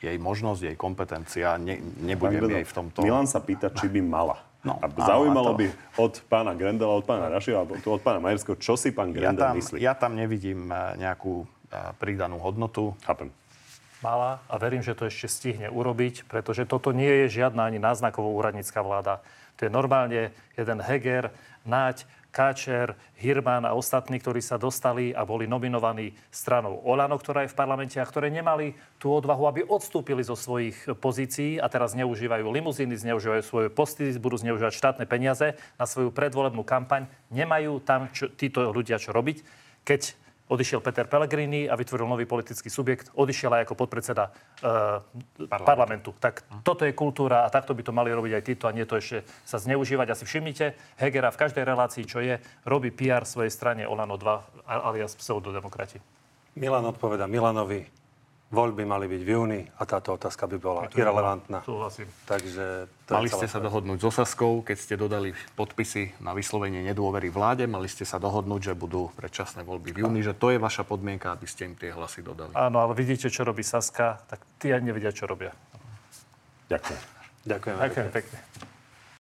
jej možnosť, jej kompetencia. Ne, nebudem jej v tomto... Milan sa pýta, či by mala. No, a áno, zaujímalo a to- by od pána Grendela, od pána tu od pána Majerského, čo si pán Ja Grendel tam, myslí. ja tam nevidím eh, nejakú eh, pridanú hodnotu. Chápem. Mala a verím, že to ešte stihne urobiť, pretože toto nie je žiadna ani náznakovo úradnícka vláda. To je normálne jeden Heger, Naď, Káčer, Hirman a ostatní, ktorí sa dostali a boli nominovaní stranou Olano, ktorá je v parlamente a ktoré nemali tú odvahu, aby odstúpili zo svojich pozícií a teraz zneužívajú limuzíny, zneužívajú svoje posty, budú zneužívať štátne peniaze na svoju predvolebnú kampaň. Nemajú tam čo, títo ľudia čo robiť, keď odišiel Peter Pellegrini a vytvoril nový politický subjekt, odišiel aj ako podpredseda e, parlamentu. Tak toto je kultúra a takto by to mali robiť aj títo a nie to ešte sa zneužívať. Asi všimnite, Hegera v každej relácii, čo je, robí PR svojej strane Olano 2 alias pseudodemokrati. Milan odpoveda Milanovi. Voľby mali byť v júni a táto otázka by bola irrelevantná. Súhlasím. Takže to Mali ste sa dohodnúť so Saskou, keď ste dodali podpisy na vyslovenie nedôvery vláde. Mali ste sa dohodnúť, že budú predčasné voľby v júni, že to je vaša podmienka, aby ste im tie hlasy dodali. Áno, ale vidíte, čo robí Saska, tak tí ani nevedia, čo robia. Ďakujem. Ďakujem. Ďakujem pekne.